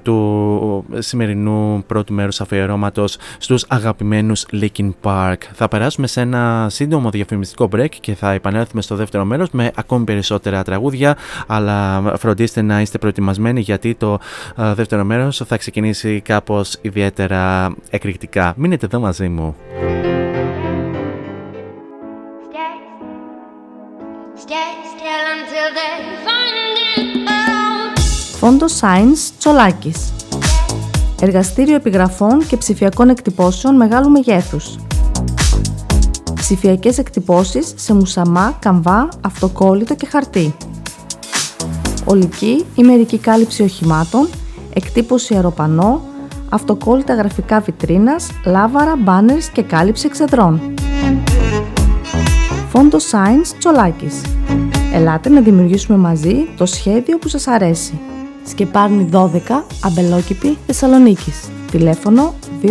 του σημερινού πρώτου μέρους αφιερώματος στους αγαπημένους Linkin Park. Θα περάσουμε σε ένα σύντομο διαφημιστικό break και θα επανέλθουμε στο δεύτερο μέρος με ακόμη περισσότερα τραγούδια αλλά φροντίστε να είστε προετοιμασμένοι γιατί το δεύτερο μέρος θα ξεκινήσει κάπως ιδιαίτερα εκρηκτικά. Μείνετε εδώ μαζί μου. Φόντος Science Τσολάκης. Εργαστήριο επιγραφών και ψηφιακών εκτυπώσεων μεγάλου μεγέθους ψηφιακές εκτυπώσεις σε μουσαμά, καμβά, αυτοκόλλητο και χαρτί. Ολική ή μερική κάλυψη οχημάτων, εκτύπωση αεροπανό, αυτοκόλλητα γραφικά βιτρίνας, λάβαρα, μπάνερς και κάλυψη εξεδρών. Φόντο Science Τσολάκης. Ελάτε να δημιουργήσουμε μαζί το σχέδιο που σας αρέσει. Σκεπάρνη 12, Αμπελόκηπη, Θεσσαλονίκης. Τηλέφωνο 2310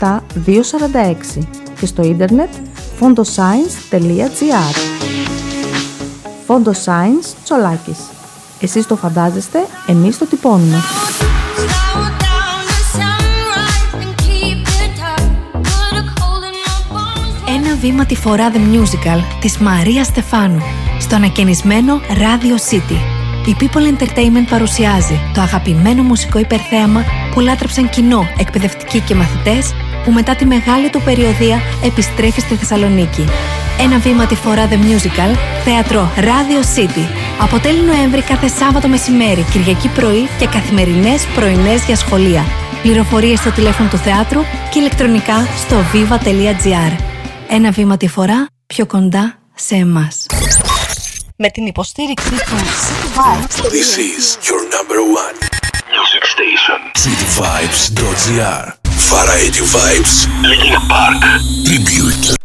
737 246 και στο ίντερνετ fondoscience.gr Fondoscience Τσολάκης. Εσείς το φαντάζεστε, εμείς το τυπώνουμε. Ένα βήμα τη φορά The Musical της Μαρία Στεφάνου στο ανακαινισμένο Radio City. Η People Entertainment παρουσιάζει το αγαπημένο μουσικό υπερθέαμα που λάτρεψαν κοινό, εκπαιδευτικοί και μαθητές που μετά τη μεγάλη του περιοδία επιστρέφει στη Θεσσαλονίκη. Ένα βήμα τη φορά The Musical, θέατρο Radio City. Αποτέλει Νοέμβρη κάθε Σάββατο μεσημέρι, Κυριακή πρωί και καθημερινές πρωινές για σχολεία. Πληροφορίες στο τηλέφωνο του θεάτρου και ηλεκτρονικά στο viva.gr. Ένα βήμα τη φορά πιο κοντά σε εμάς. Με την υποστήριξη του City Vibes. This is your number one music station. Cityvibes.gr Variety Vibes Linkin Park. Tribute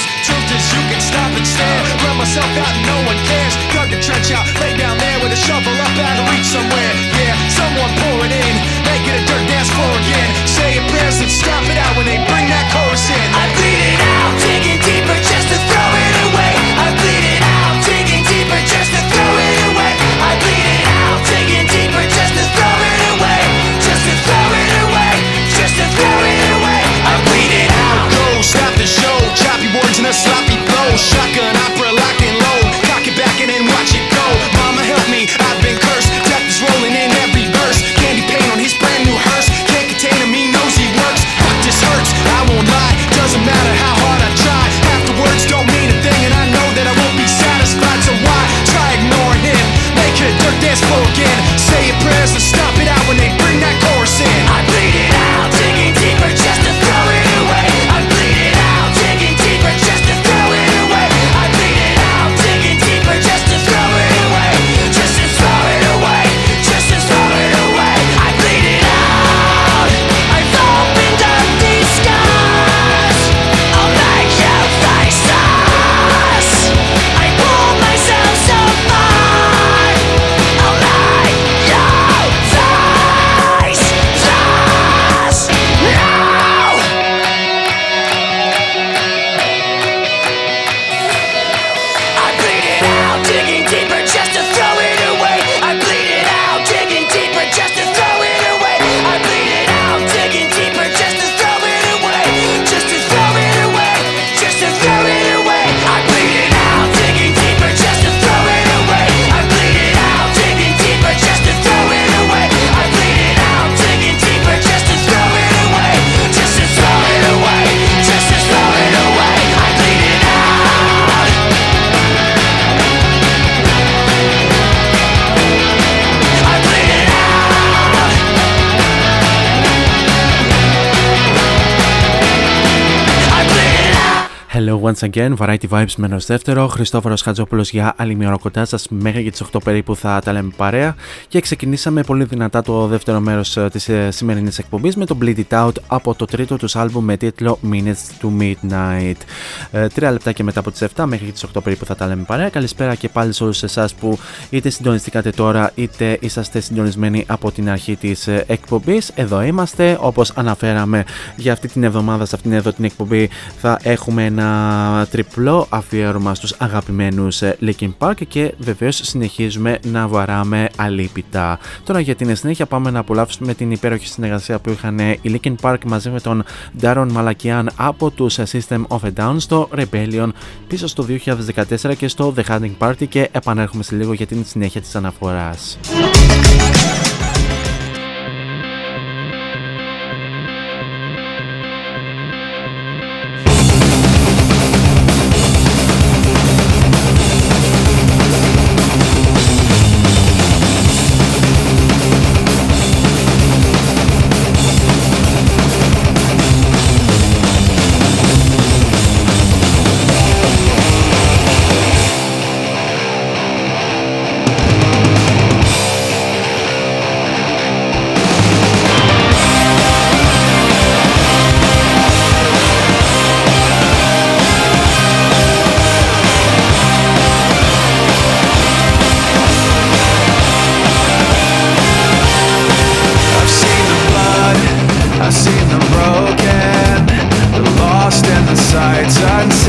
Truth is, you can stop and stare. Run myself out and no one cares. Dug a trench out, lay down there with a shovel up out of reach somewhere. Yeah, someone pour it in. Make it a dirt dance floor again. Say your prayers and stop it out when they bring that chorus in. Once again, Variety Vibes με ενός δεύτερο. Χριστόφορος Χατζόπουλος για άλλη μια ώρα κοντά σας. Μέχρι και τις 8 περίπου θα τα λέμε παρέα. Και ξεκινήσαμε πολύ δυνατά το δεύτερο μέρος της σημερινής εκπομπής με το Bleed It Out από το τρίτο τους άλμπουμ με τίτλο Minutes to Midnight. Ε, τρία λεπτά και μετά από τις 7 μέχρι και τις 8 περίπου θα τα λέμε παρέα. Καλησπέρα και πάλι σε όλους εσάς που είτε συντονιστήκατε τώρα είτε είσαστε συντονισμένοι από την αρχή της εκπομπής. Εδώ είμαστε. Όπως αναφέραμε για αυτή την εβδομάδα, σε αυτήν εδώ την εκπομπή, θα έχουμε ένα τριπλό αφιέρωμα στους αγαπημένους ε, Linkin Park και βεβαίως συνεχίζουμε να βαράμε αλίπητα. Τώρα για την συνέχεια πάμε να απολαύσουμε την υπέροχη συνεργασία που είχαν ε, οι Linkin Park μαζί με τον Darren Malakian από τους ε, System of a Down στο Rebellion πίσω στο 2014 και στο The Hunting Party και επανέρχομαι σε λίγο για την συνέχεια της αναφοράς. nights. And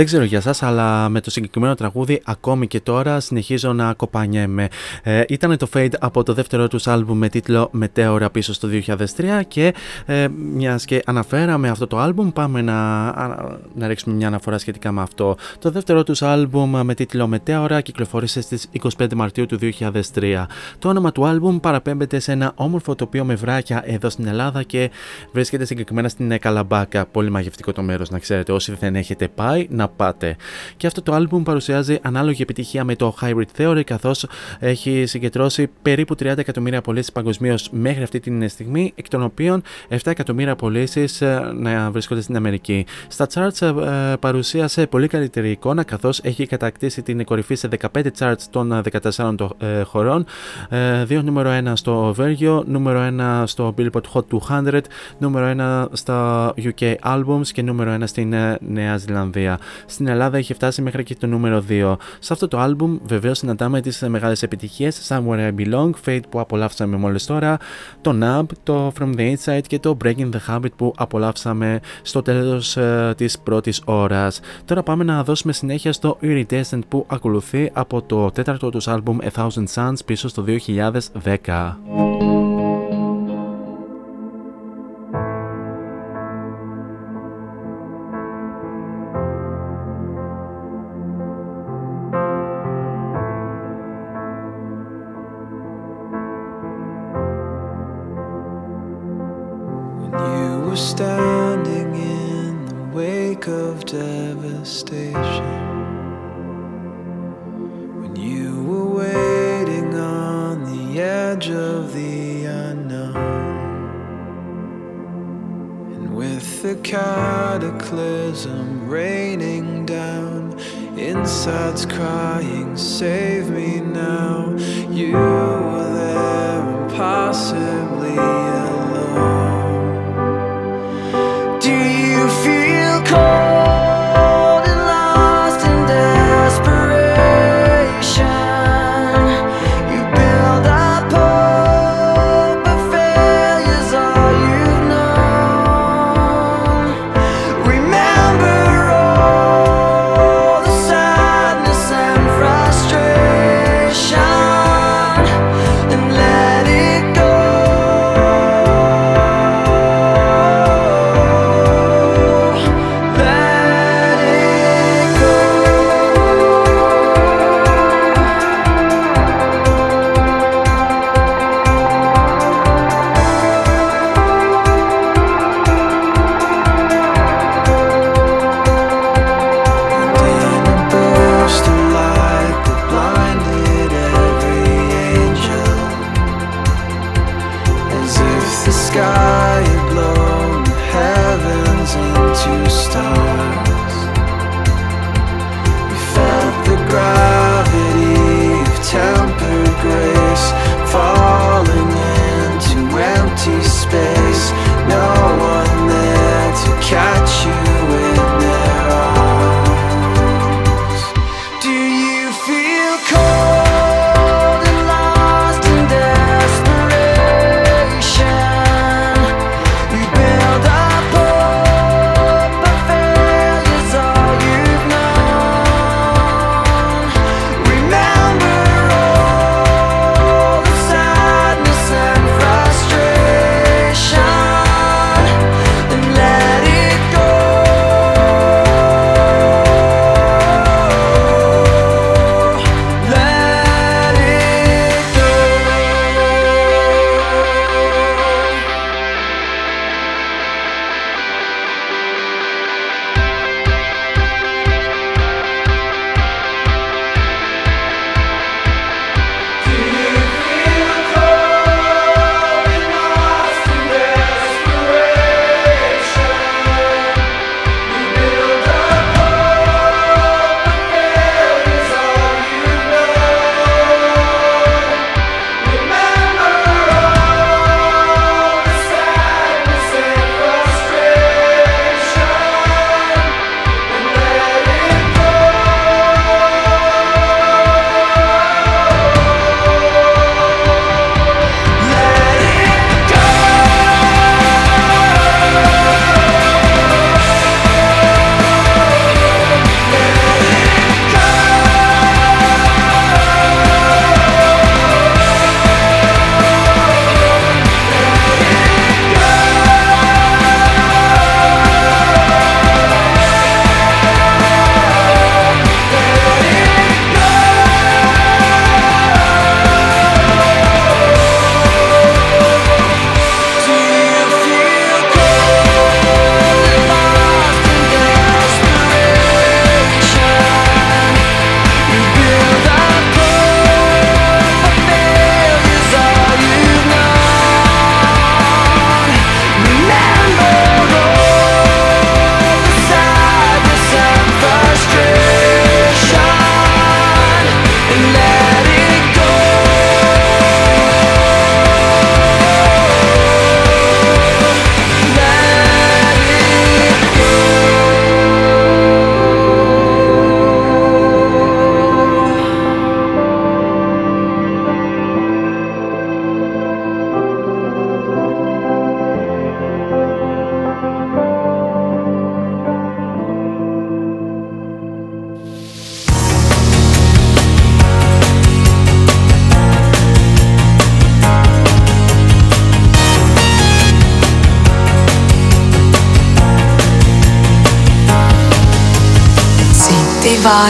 Δεν ξέρω για σας, αλλά με το συγκεκριμένο τραγούδι ακόμη και τώρα συνεχίζω να κοπανιέμαι. Ε, ήταν το Fade από το δεύτερο τους άλμπουμ με τίτλο Μετέωρα πίσω στο 2003 και ε, μιας και αναφέραμε αυτό το άλμπουμ πάμε να, α, να ρίξουμε μια αναφορά σχετικά με αυτό. Το δεύτερο τους άλμπουμ με τίτλο Μετέωρα κυκλοφόρησε στις 25 Μαρτίου του 2003. Το όνομα του άλμπουμ παραπέμπεται σε ένα όμορφο τοπίο με βράχια εδώ στην Ελλάδα και βρίσκεται συγκεκριμένα στην Καλαμπάκα. Πολύ μαγευτικό το μέρος να ξέρετε. Όσοι δεν έχετε πάει, να πάτε. Και αυτό το άλμπουμ παρουσιάζει ανάλογη επιτυχία με το Hybrid Theory καθώς έχει συγκεντρώσει περίπου 30 εκατομμύρια πωλήσεις παγκοσμίως μέχρι αυτή την στιγμή, εκ των οποίων 7 εκατομμύρια πωλήσεις να βρίσκονται στην Αμερική. Στα charts ε, παρουσίασε πολύ καλύτερη εικόνα καθώς έχει κατακτήσει την κορυφή σε 15 charts των 14 το- ε, χωρών, 2 νούμερο 1 στο Βέλγιο, νούμερο 1 στο Billboard Hot 200, νούμερο 1 στα UK Albums και νούμερο 1 στην ε, Νέα Ζηλανδία. Στην Ελλάδα έχει φτάσει μέχρι και το νούμερο 2. Σε αυτό το album βεβαίως συναντάμε τις μεγάλες επιτυχίες Somewhere I Belong, Fate που απολαύσαμε μόλις τώρα, το Nub, το From the Inside και το Breaking the Habit που απολαύσαμε στο τέλος ε, της πρώτης ώρας. Τώρα πάμε να δώσουμε συνέχεια στο Iridescent που ακολουθεί από το τέταρτο τους album A Thousand Suns πίσω στο 2010. Devastation. When you were waiting on the edge of the unknown. And with the cataclysm raining down, insides crying, Save me now. You were there impossibly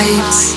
lights.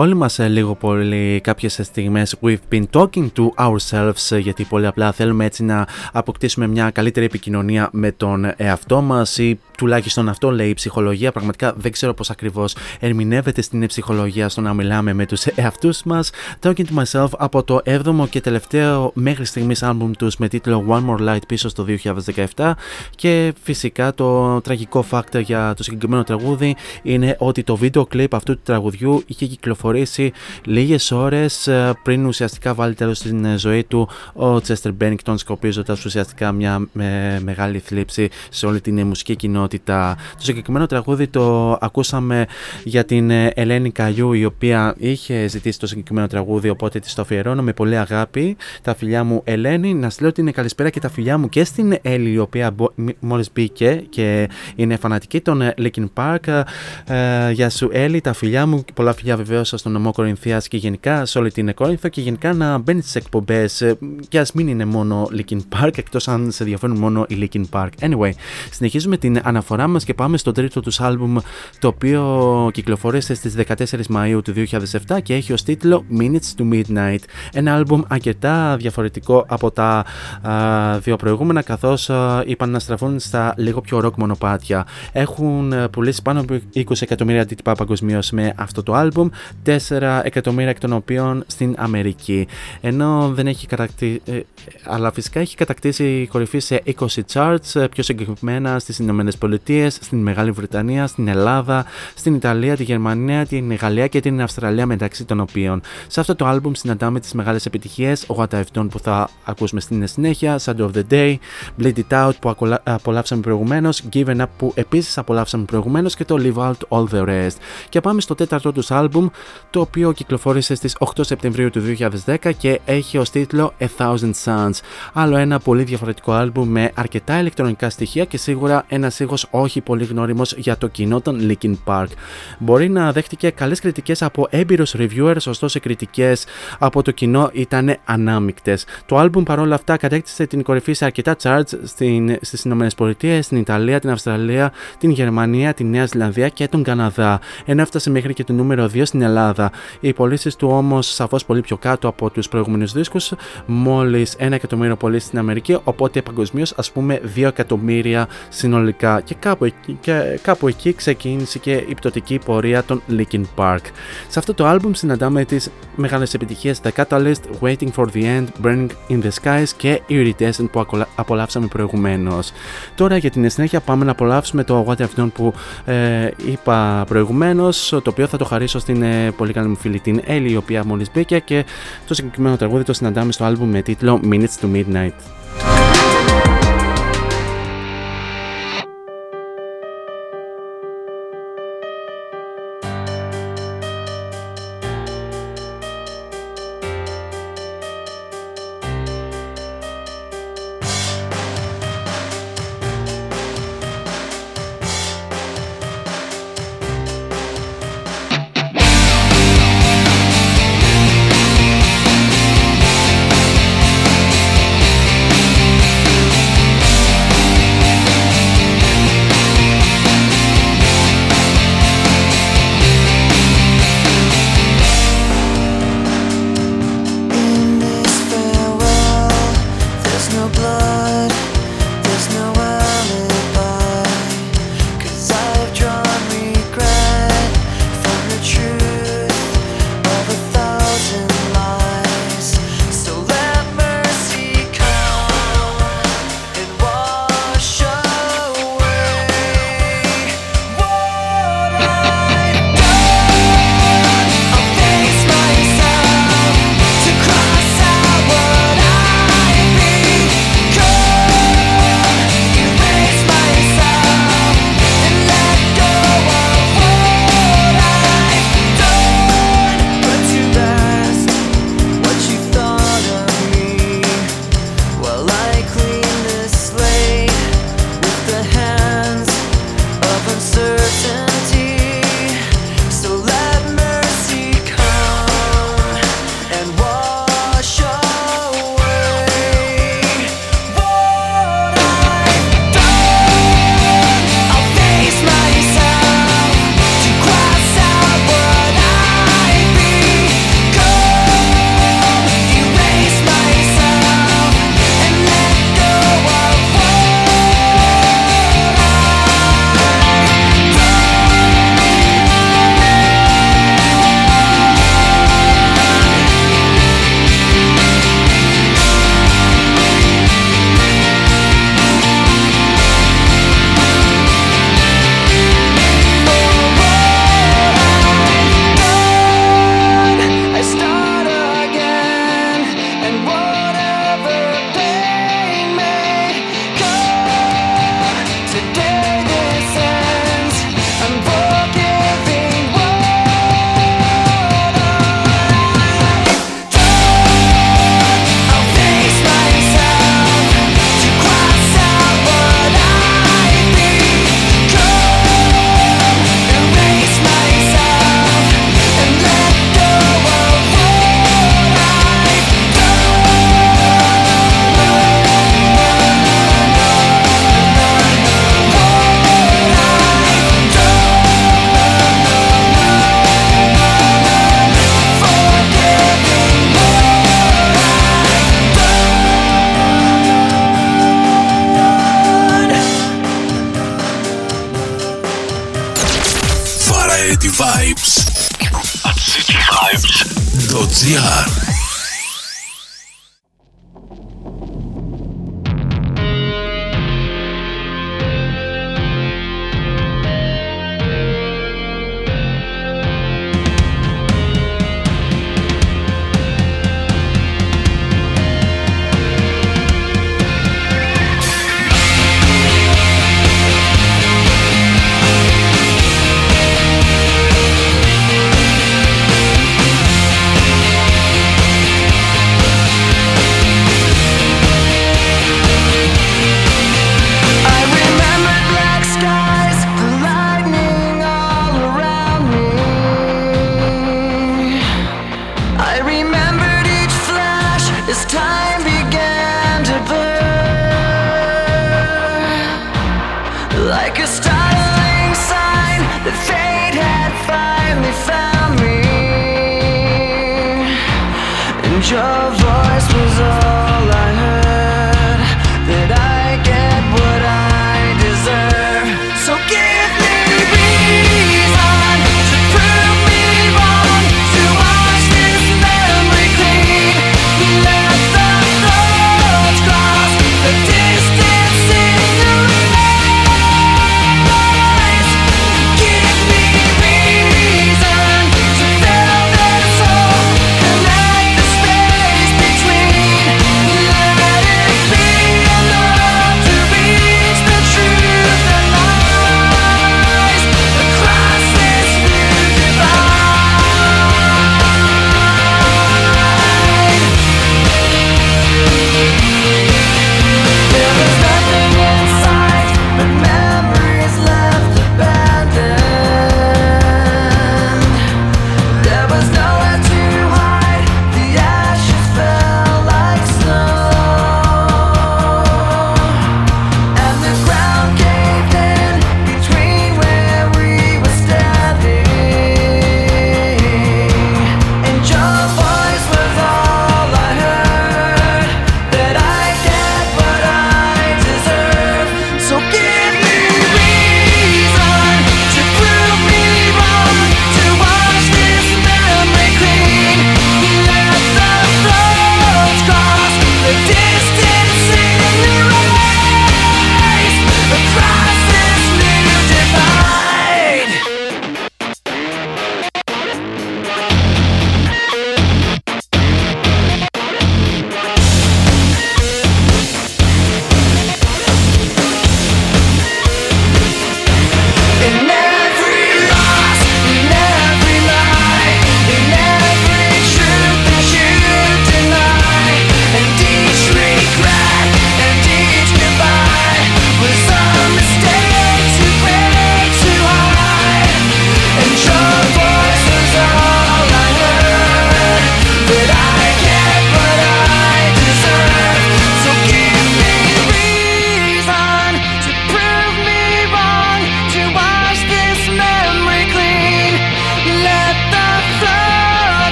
Όλοι μας ε, λίγο πολύ κάποιες στιγμές we've been talking to ourselves ε, γιατί πολύ απλά θέλουμε έτσι να αποκτήσουμε μια καλύτερη επικοινωνία με τον εαυτό μας ή τουλάχιστον αυτό λέει η ψυχολογία. Πραγματικά δεν ξέρω πώς ακριβώς ερμηνεύεται στην ψυχολογία στο να μιλάμε με τους εαυτούς μας. Talking to myself από το 7ο και τελευταίο μέχρι στιγμής άλμπουμ τους με τίτλο One More Light πίσω στο 2017 και φυσικά το τραγικό fact για το συγκεκριμένο τραγούδι είναι ότι το βίντεο κλιπ αυτού του τραγουδιού είχε κυκλοφορήσει λίγες ώρες ε, πριν ουσιαστικά βάλει τέλος στην ε, ζωή του ο Chester Bennington σκοπίζοντας ουσιαστικά μια με- μεγάλη θλίψη σε όλη την ε, μουσική κοινότητα. Το συγκεκριμένο τραγούδι το ακούσαμε για την ε, Ελένη Καγιού η οποία είχε ζητήσει το συγκεκριμένο τραγούδι οπότε της το αφιερώνω με πολύ αγάπη. Τα φιλιά μου Ελένη, να στείλω την καλησπέρα και τα φιλιά μου και στην Έλλη η οποία μπο- μ- μόλις μπήκε και είναι φανατική των ε, Linkin Park. Ε, γεια σου Έλλη, τα φιλιά μου, πολλά φιλιά βεβαίως στο στον νομό Κορινθίας και γενικά σε όλη την Κόρινθο και γενικά να μπαίνει στις εκπομπές και ας μην είναι μόνο Linkin Park, εκτός αν σε ενδιαφέρουν μόνο η Linkin Park. Anyway, συνεχίζουμε την αναφορά μας και πάμε στο τρίτο τους άλμπουμ το οποίο κυκλοφόρησε στις 14 Μαου του 2007 και έχει ως τίτλο Minutes to Midnight. Ένα άλμπουμ αρκετά διαφορετικό από τα α, δύο προηγούμενα καθώς είπαν να στραφούν στα λίγο πιο rock μονοπάτια. Έχουν πουλήσει πάνω από 20 εκατομμύρια αντίτυπα παγκοσμίως με αυτό το άλμπουμ, 4 εκατομμύρια εκ των οποίων στην Αμερική. Ενώ δεν έχει κατακτήσει, ε, αλλά φυσικά έχει κατακτήσει κορυφή σε 20 charts, ε, πιο συγκεκριμένα στις Ηνωμένες Πολιτείες, στην Μεγάλη Βρετανία, στην Ελλάδα, στην Ιταλία, τη Γερμανία, την Γαλλία και την Αυστραλία μεταξύ των οποίων. Σε αυτό το άλμπουμ συναντάμε τις μεγάλες επιτυχίες, What I've Done που θα ακούσουμε στην συνέχεια, Shadow of the Day, Bleed It Out που απολαύσαμε προηγουμένως, Given Up που επίσης απολαύσαμε προηγουμένως και το Live Out All the Rest. Και πάμε στο τέταρτο τους άλμπουμ, το οποίο κυκλοφόρησε στις 8 Σεπτεμβρίου του 2010 και έχει ως τίτλο A Thousand Suns. Άλλο ένα πολύ διαφορετικό άλμπουμ με αρκετά ηλεκτρονικά στοιχεία και σίγουρα ένας ήχος όχι πολύ γνώριμος για το κοινό των Linkin Park. Μπορεί να δέχτηκε καλές κριτικές από έμπειρους reviewers, ωστόσο οι κριτικές από το κοινό ήταν ανάμεικτες. Το άλμπουμ παρόλα αυτά κατέκτησε την κορυφή σε αρκετά charts στις ΗΠΑ, στην Ιταλία, την Αυστραλία, την Γερμανία, τη Νέα Ζηλανδία και τον Καναδά, ενώ έφτασε μέχρι και το νούμερο 2 στην Ελλάδα. Οι πωλήσεις του όμως σαφώς πολύ πιο κάτω από τους προηγούμενους δίσκους, μόλις 1 εκατομμύριο πωλήσεις στην Αμερική, οπότε παγκοσμίως ας πούμε 2 εκατομμύρια συνολικά. Και κάπου, εκεί, και κάπου εκεί ξεκίνησε και η πτωτική πορεία των Linkin Park. Σε αυτό το album συναντάμε τις μεγάλες επιτυχίες The Catalyst, Waiting for the End, Burning in the Skies και Irritation που απολαύσαμε προηγουμένως. Τώρα για την συνέχεια πάμε να απολαύσουμε το What I've Done που ε, είπα προηγουμένως, το οποίο θα το χαρίσω στην ε, πολύ καλή μου φίλη την Ellie, η οποία μόλις μπήκε και το συγκεκριμένο τραγούδι το συναντάμε στο album με τίτλο Minutes to Midnight.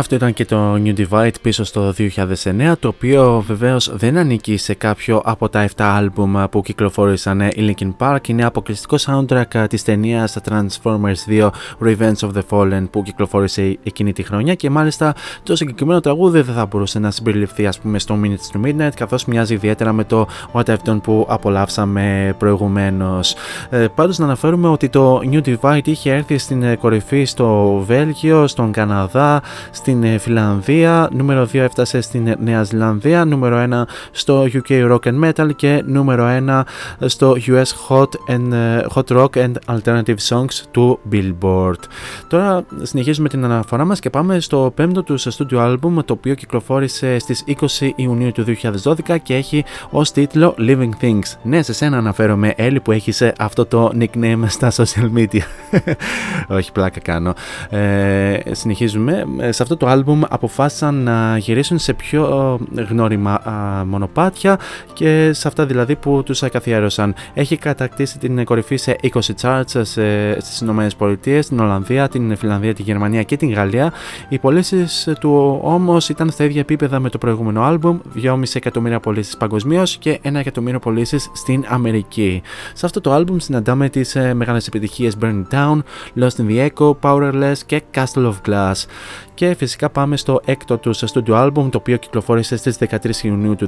Αυτό ήταν και το New Divide πίσω στο 2009, το οποίο βεβαίως δεν ανήκει σε κάποιο από τα 7 άλμπουμ που κυκλοφόρησαν η Linkin Park. Είναι αποκλειστικό soundtrack της ταινίας Transformers 2 Revenge of the Fallen που κυκλοφόρησε εκείνη τη χρονιά και μάλιστα το συγκεκριμένο τραγούδι δεν θα μπορούσε να συμπεριληφθεί ας πούμε στο Minutes to Midnight καθώς μοιάζει ιδιαίτερα με το What I've Done που απολαύσαμε προηγουμένως. Ε, πάντως να αναφέρουμε ότι το New Divide είχε έρθει στην κορυφή στο Βέλγιο, στον Καναδά, στη στην ε, Φιλανδία, νούμερο 2 έφτασε στην Νέα Ζηλανδία, νούμερο 1 στο UK Rock and Metal και νούμερο 1 στο US Hot, and, Hot Rock and Alternative Songs του Billboard. Τώρα συνεχίζουμε την αναφορά μας και πάμε στο πέμπτο τους studio album το οποίο κυκλοφόρησε στις 20 Ιουνίου του 2012 και έχει ως τίτλο Living Things. Ναι, σε σένα αναφέρομαι, Έλλη που έχεις αυτό το nickname στα social media. Όχι, πλάκα κάνω. Ε, συνεχίζουμε. Ε, σε αυτό το album αποφάσισαν να γυρίσουν σε πιο γνώριμα μονοπάτια και σε αυτά δηλαδή που τους καθιέρωσαν. Έχει κατακτήσει την κορυφή σε 20 charts στις Ηνωμένες Πολιτείες, την Ολλανδία, την Φιλανδία, τη Γερμανία και την Γαλλία. Οι πωλήσεις του όμως ήταν στα ίδια επίπεδα με το προηγούμενο album, 2,5 εκατομμύρια πωλήσεις παγκοσμίως και 1 εκατομμύριο πωλήσεις στην Αμερική. Σε αυτό το album συναντάμε τις ε, μεγάλες επιτυχίες Burn Down, Lost in the Echo, Powerless και Castle of Glass. Και φυσικά πάμε στο έκτο του studio album το οποίο κυκλοφόρησε στις 13 Ιουνίου του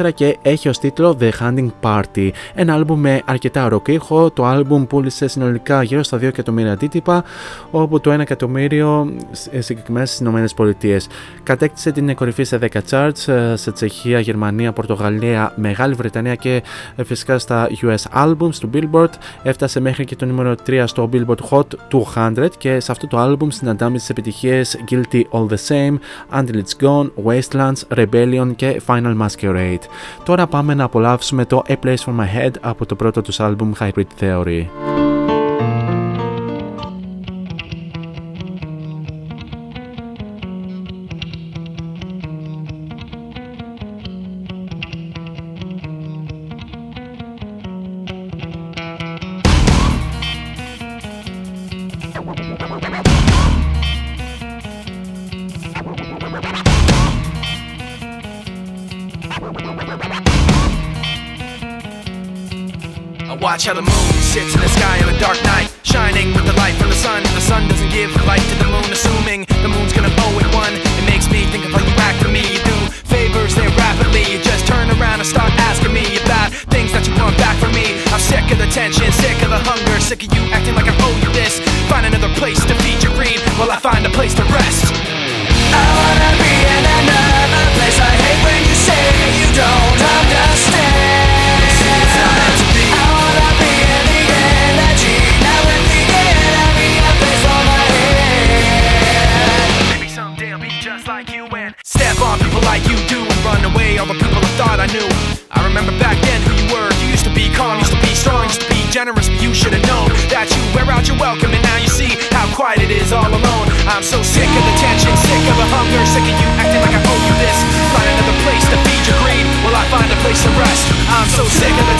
2014 και έχει ως τίτλο The Hunting Party. Ένα album με αρκετά rock ήχο, το album πούλησε συνολικά γύρω στα 2 εκατομμύρια αντίτυπα όπου το 1 εκατομμύριο συγκεκριμένα στις ΗΠΑ. Κατέκτησε την κορυφή σε 10 charts ε, σε Τσεχία, Γερμανία, Πορτογαλία, Μεγάλη Βρετανία και ε, φυσικά στα US Albums του Billboard. Έφτασε μέχρι και το νούμερο 3 στο Billboard Hot 200 και σε αυτό το album συναντάμε τις επιτυχίες Guilty All The Same, Until It's Gone, Wastelands, Rebellion και Final Masquerade. Τώρα πάμε να απολαύσουμε το A Place For My Head από το πρώτο τους album Hybrid Theory. Sick of you acting like I owe you this. Find another place to feed your greed while I find a place to rest. I'm so sick of the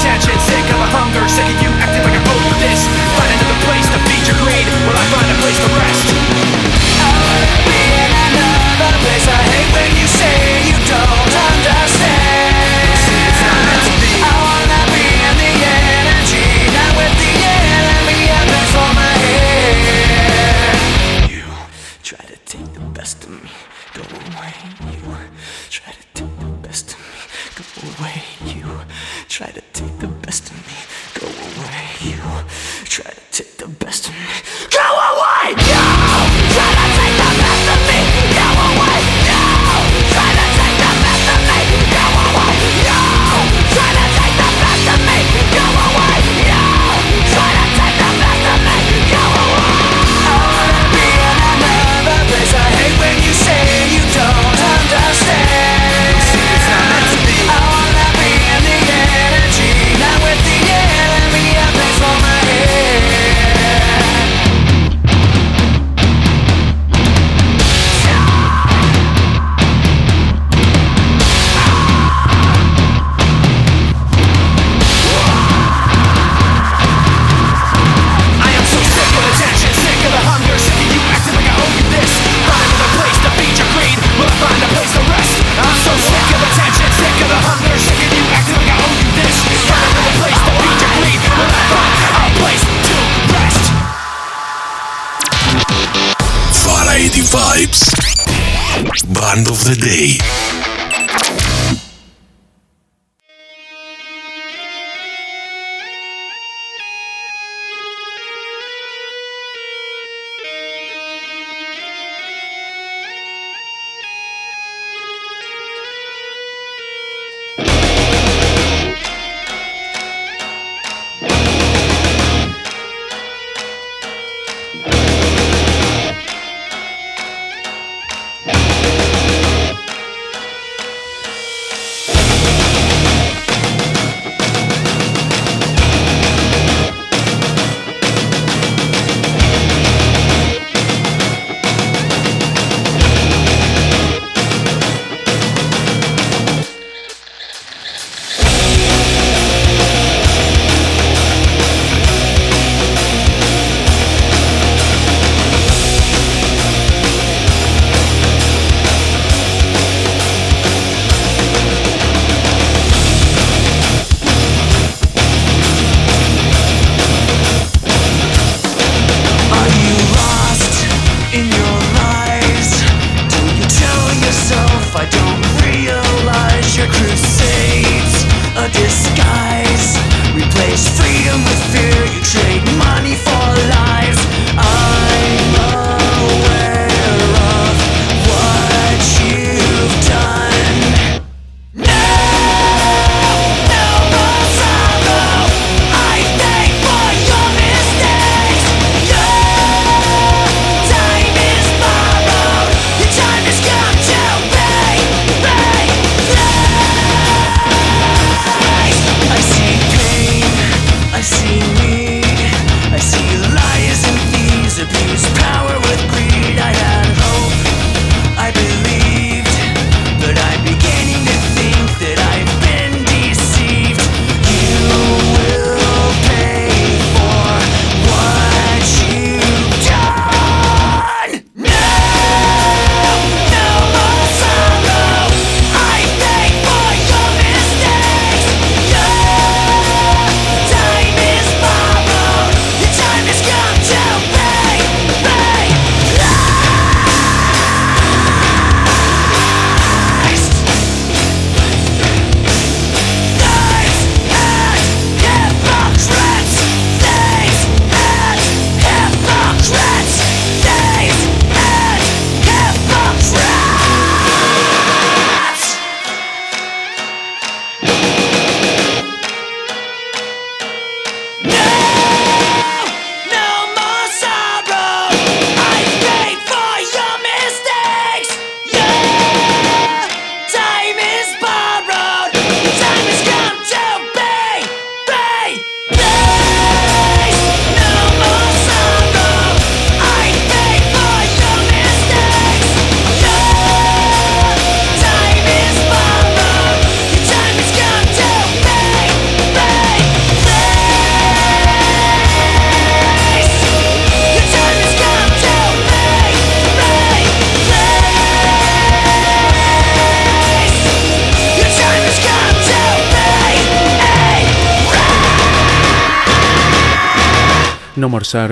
forçar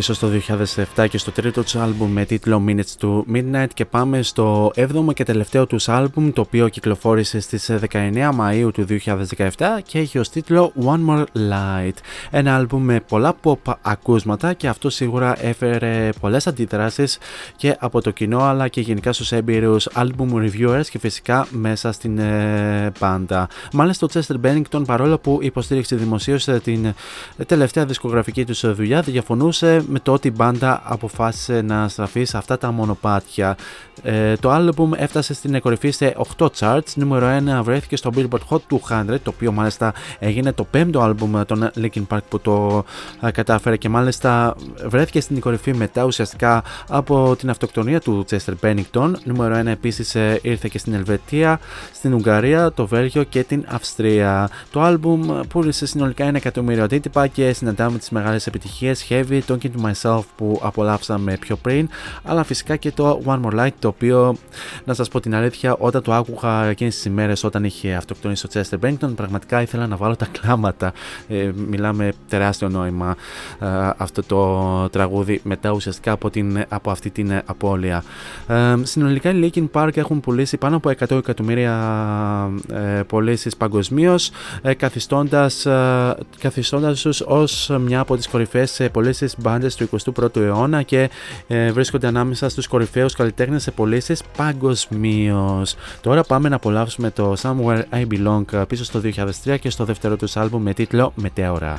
πίσω στο 2007 και στο τρίτο τους άλμπουμ με τίτλο Minutes to Midnight και πάμε στο 7ο και τελευταίο τους άλμπουμ το οποίο κυκλοφόρησε στις 19 Μαΐου του 2017 και έχει ως τίτλο One More Light ένα άλμπουμ με πολλά pop ακούσματα και αυτό σίγουρα έφερε πολλές αντιδράσεις και από το κοινό αλλά και γενικά στους έμπειρους album reviewers και φυσικά μέσα στην ε, μπάντα. Μάλιστα ο Chester Bennington παρόλο που υποστήριξε δημοσίως την τελευταία δισκογραφική τους δουλειά διαφωνούσε με το ότι η μπάντα αποφάσισε να στραφεί σε αυτά τα μονοπάτια. Ε, το album έφτασε στην κορυφή σε 8 charts, νούμερο 1 βρέθηκε στο Billboard Hot 200, το οποίο μάλιστα έγινε το πέμπτο album των Linkin Park που το κατάφερε και μάλιστα βρέθηκε στην κορυφή μετά ουσιαστικά από την αυτοκτονία του Chester Bennington. Νούμερο 1 επίσης ε, ήρθε και στην Ελβετία, στην Ουγγαρία, το Βέλγιο και την Αυστρία. Το album πούλησε συνολικά ένα εκατομμύριο αντίτυπα και συναντάμε τις μεγάλες επιτυχίες Heavy, Talking to Myself που απολαύσαμε πιο πριν, αλλά φυσικά και το One More Light το οποίο να σας πω την αλήθεια όταν το άκουγα εκείνες τις ημέρες όταν είχε αυτοκτονήσει ο Chester Bennington πραγματικά ήθελα να βάλω τα κλάματα. Ε, μιλάμε τεράστιο νόημα ε, αυτό το τραγούδι μετά ουσιαστικά από, την, από αυτή την απώλεια. Ε, συνολικά οι Linkin Park έχουν πουλήσει πάνω από 100 εκατομμύρια ε, πωλήσεις παγκοσμίως, ε, καθιστώντας, ε, καθιστώντας τους ως μια από τις κορυφαίες πωλήσεις μπάντες του 21ου αιώνα και ε, βρίσκονται ανάμεσα στους κορυφαίους καλλιτέχνες σε πωλήσεις παγκοσμίως. Τώρα πάμε να απολαύσουμε το Somewhere I Belong πίσω στο 2003 και στο δεύτερο τους άλμπου με τίτλο Μετέωρα.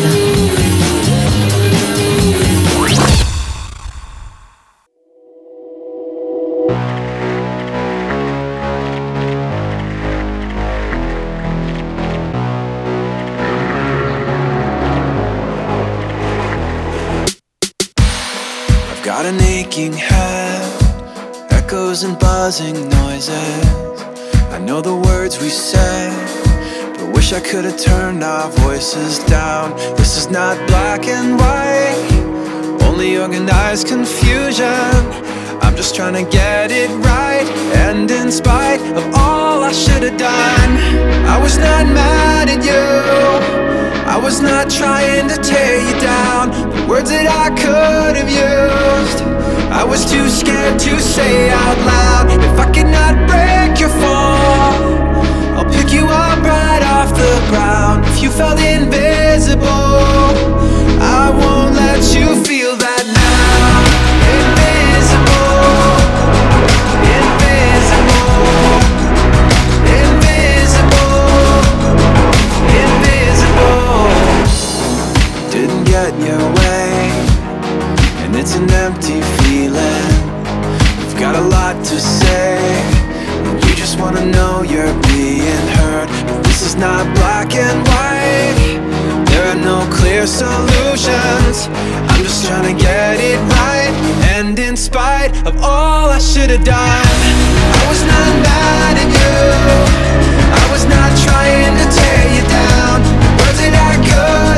Organized confusion. I'm just trying to get it right, and in spite of all I should have done, I was not mad at you. I was not trying to tear you down. The words that I could have used, I was too scared to say out loud. If I cannot break your fall, I'll pick you up right off the ground. If you felt invisible, I won't let you feel your way, and it's an empty feeling. You've got a lot to say, and you just wanna know you're being heard. But this is not black and white. There are no clear solutions. I'm just trying to get it right. And in spite of all I should have done, I was not mad at you. I was not trying to tear you down. Words that I could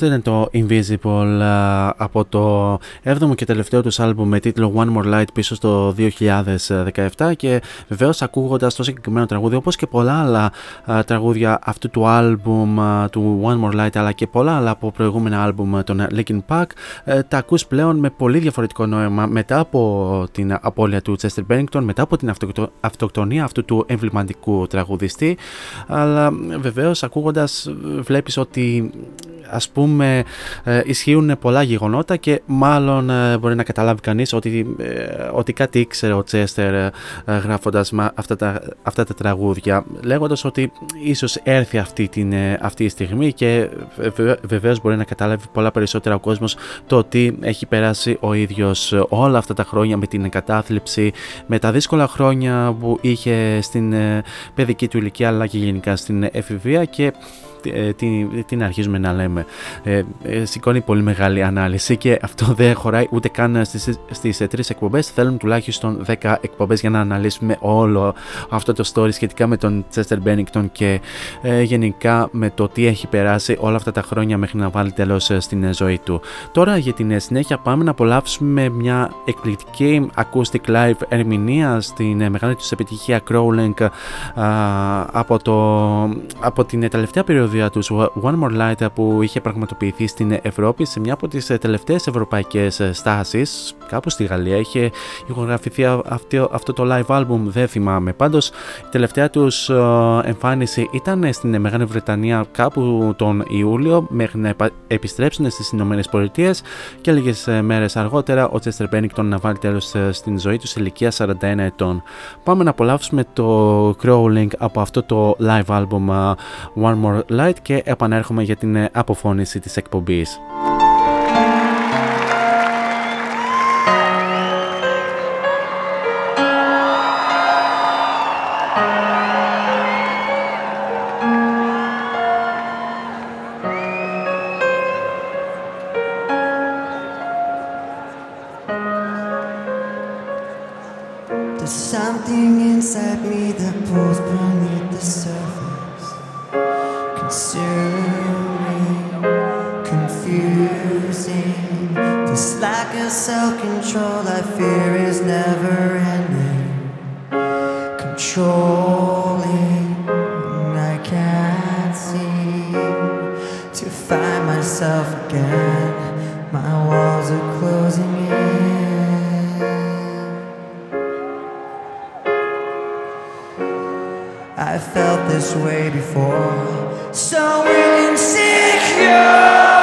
Αυτό ήταν το Invisible α, από το 7ο και τελευταίο τους άλμπουμ με τίτλο One More Light πίσω στο 2017 και βεβαίως ακούγοντας το συγκεκριμένο τραγούδι όπως και πολλά άλλα α, τραγούδια αυτού του άλμπουμ α, του One More Light αλλά και πολλά άλλα από προηγούμενα άλμπουμ των Linkin Park ε, τα ακούς πλέον με πολύ διαφορετικό νόημα μετά από την απώλεια του Chester Bennington, μετά από την αυτοκτο- αυτοκτονία αυτού του εμβληματικού τραγουδιστή. Αλλά βεβαίως ακούγοντας βλέπεις ότι ας πούμε ε, ισχύουν πολλά γεγονότα και μάλλον ε, μπορεί να καταλάβει κανείς ότι, ε, ότι κάτι ήξερε ο Τσέστερ ε, γράφοντας μα, αυτά, τα, αυτά τα τραγούδια λέγοντας ότι ίσως έρθει αυτή, την, ε, αυτή η στιγμή και βεβαίω βεβαίως μπορεί να καταλάβει πολλά περισσότερα ο κόσμος το τι έχει περάσει ο ίδιος όλα αυτά τα χρόνια με την εγκατάθλιψη με τα δύσκολα χρόνια που είχε στην ε, παιδική του ηλικία αλλά και γενικά στην εφηβεία και τι, τι να αρχίζουμε να λέμε. Ε, σηκώνει πολύ μεγάλη ανάλυση και αυτό δεν χωράει ούτε καν στις, στις τρεις εκπομπές. Θέλουν τουλάχιστον 10 εκπομπές για να αναλύσουμε όλο αυτό το story σχετικά με τον Chester Bennington και γενικά με το τι έχει περάσει όλα αυτά τα χρόνια μέχρι να βάλει τέλος στην ζωή του. Τώρα για την συνέχεια πάμε να απολαύσουμε μια εκπληκτική acoustic live ερμηνεία στην μεγάλη τους επιτυχία Crowlink από, το, από την τελευταία περιοδία τους. One More Light που είχε πραγματοποιηθεί στην Ευρώπη σε μια από τις τελευταίες ευρωπαϊκές στάσεις κάπου στη Γαλλία. Είχε ηχογραφηθεί αυτό, αυτό το live album δεν θυμάμαι. Πάντως η τελευταία τους εμφάνιση ήταν στην Μεγάλη Βρετανία κάπου τον Ιούλιο μέχρι να επιστρέψουν στις Ηνωμένες Πολιτείες και λίγες μέρες αργότερα ο Chester Bennington να βάλει τέλος στην ζωή του σε ηλικία 41 ετών. Πάμε να απολαύσουμε το Crawling από αυτό το live album One More Light και επανέρχομαι για την αποφώνηση της εκπομπής. lack of self control I fear is never ending. Controlling, I can't seem to find myself again. My walls are closing in. I felt this way before, so insecure.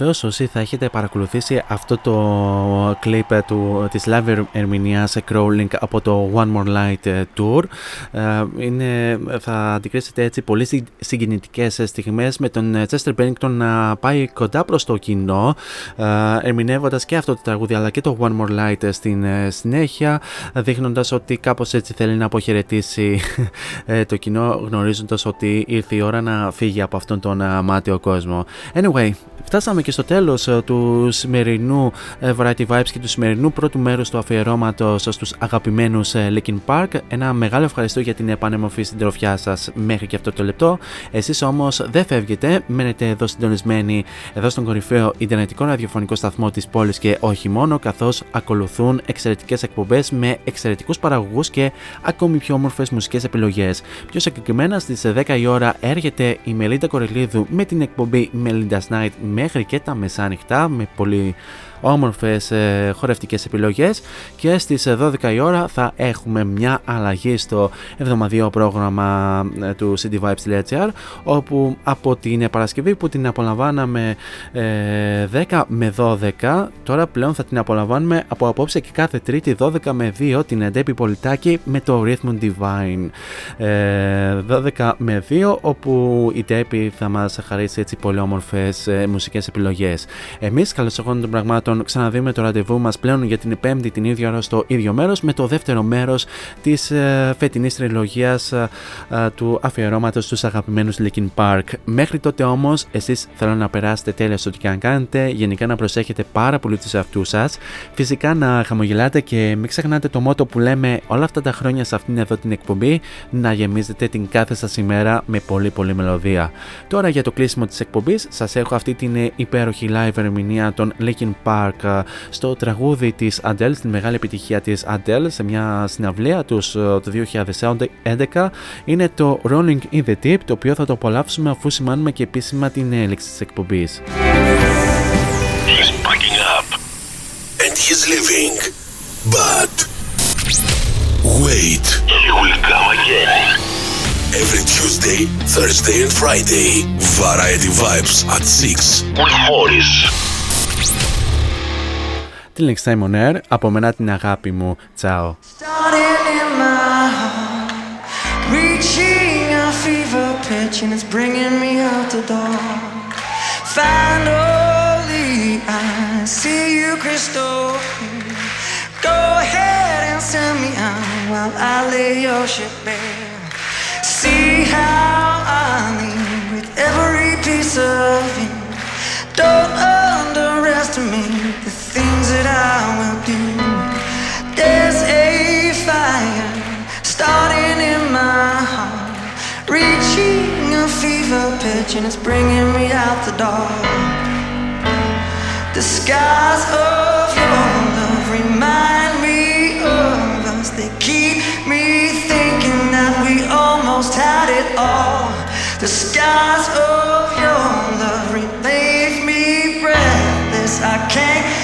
Βεβαίως, όσοι θα έχετε παρακολουθήσει αυτό το κλιπ του, της live ερμηνείας Crawling από το One More Light ε, Tour ε, είναι, θα αντικρίσετε έτσι πολύ συγκινητικές στιγμές με τον Chester Bennington να πάει κοντά προς το κοινό ε, ερμηνεύοντας και αυτό το τραγούδι αλλά και το One More Light στην συνέχεια δείχνοντας ότι κάπως έτσι θέλει να αποχαιρετήσει το κοινό γνωρίζοντας ότι ήρθε η ώρα να φύγει από αυτόν τον μάτιο κόσμο. Anyway, φτάσαμε φτάνουμε και στο τέλος ε, του σημερινού ε, Variety Vibes και του σημερινού πρώτου μέρους του αφιερώματος στους αγαπημένους Linkin Park. Ένα μεγάλο ευχαριστώ για την επανέμορφη συντροφιά σας μέχρι και αυτό το λεπτό. Εσείς όμως δεν φεύγετε, μένετε εδώ συντονισμένοι εδώ στον κορυφαίο Ιντερνετικό ραδιοφωνικό σταθμό της πόλης και όχι μόνο, καθώς ακολουθούν εξαιρετικές εκπομπές με εξαιρετικούς παραγωγούς και ακόμη πιο όμορφες μουσικές επιλογές. Πιο συγκεκριμένα στις 10 η ώρα έρχεται η Μελίντα Κορελίδου με την εκπομπή Melinda's Night μέχρι και τα μεσάνυχτα με πολύ όμορφες ε, χορευτικές επιλογές και στις 12 η ώρα θα έχουμε μια αλλαγή στο εβδομαδιαίο πρόγραμμα ε, του cityvibes.gr όπου από την Παρασκευή που την απολαμβάναμε ε, 10 με 12 τώρα πλέον θα την απολαμβάνουμε από απόψε και κάθε τρίτη 12 με 2 την Εντέπη Πολιτάκη με το Rhythm Divine. Ε, 12 με 2 όπου η Ντέπη θα μας χαρίσει έτσι πολύ όμορφες ε, μουσικές επιλογές. Εμείς καλώς των πραγμάτων τον ξαναδούμε το ραντεβού μας πλέον για την Πέμπτη την ίδια ώρα στο ίδιο μέρος με το δεύτερο μέρος της ε, φετινής τριλογίας ε, ε, του αφιερώματος στους αγαπημένους Linkin Park. Μέχρι τότε όμως, εσείς θέλω να περάσετε τέλεια στο τι και αν κάνετε, γενικά να προσέχετε πάρα πολύ τους εαυτούς σας, φυσικά να χαμογελάτε και μην ξεχνάτε το μότο που λέμε όλα αυτά τα χρόνια σε αυτήν εδώ την εκπομπή, να γεμίζετε την κάθε σας ημέρα με πολύ πολύ μελωδία. Τώρα για το κλείσιμο της εκπομπής, σας έχω αυτή την υπέροχη live ερμηνεία των Linkin Park Park στο τραγούδι της Adele, στην μεγάλη επιτυχία της Adele σε μια συναυλία τους το 2011 είναι το Rolling in the Deep το οποίο θα το απολαύσουμε αφού σημάνουμε και επίσημα την έλεξη της εκπομπής. He's packing up and he's leaving. But wait. He will come again. Every Tuesday, Thursday and Friday. Variety Vibes at 6 with Morris. Την Simon Air, από μένα την αγάπη μου. Τσάω. Reaching a fever pitch and it's bringing me out the door. Finally, I see you crystal clear. Go ahead and send me out while I lay your ship bare. See how I leave with every piece of you. Don't underestimate the things that I will do. There's a fire starting in my heart, reaching a fever pitch, and it's bringing me out the door. The skies of your love remind me of us. They keep me thinking that we almost had it all. The skies of your love leave me breathless. I can't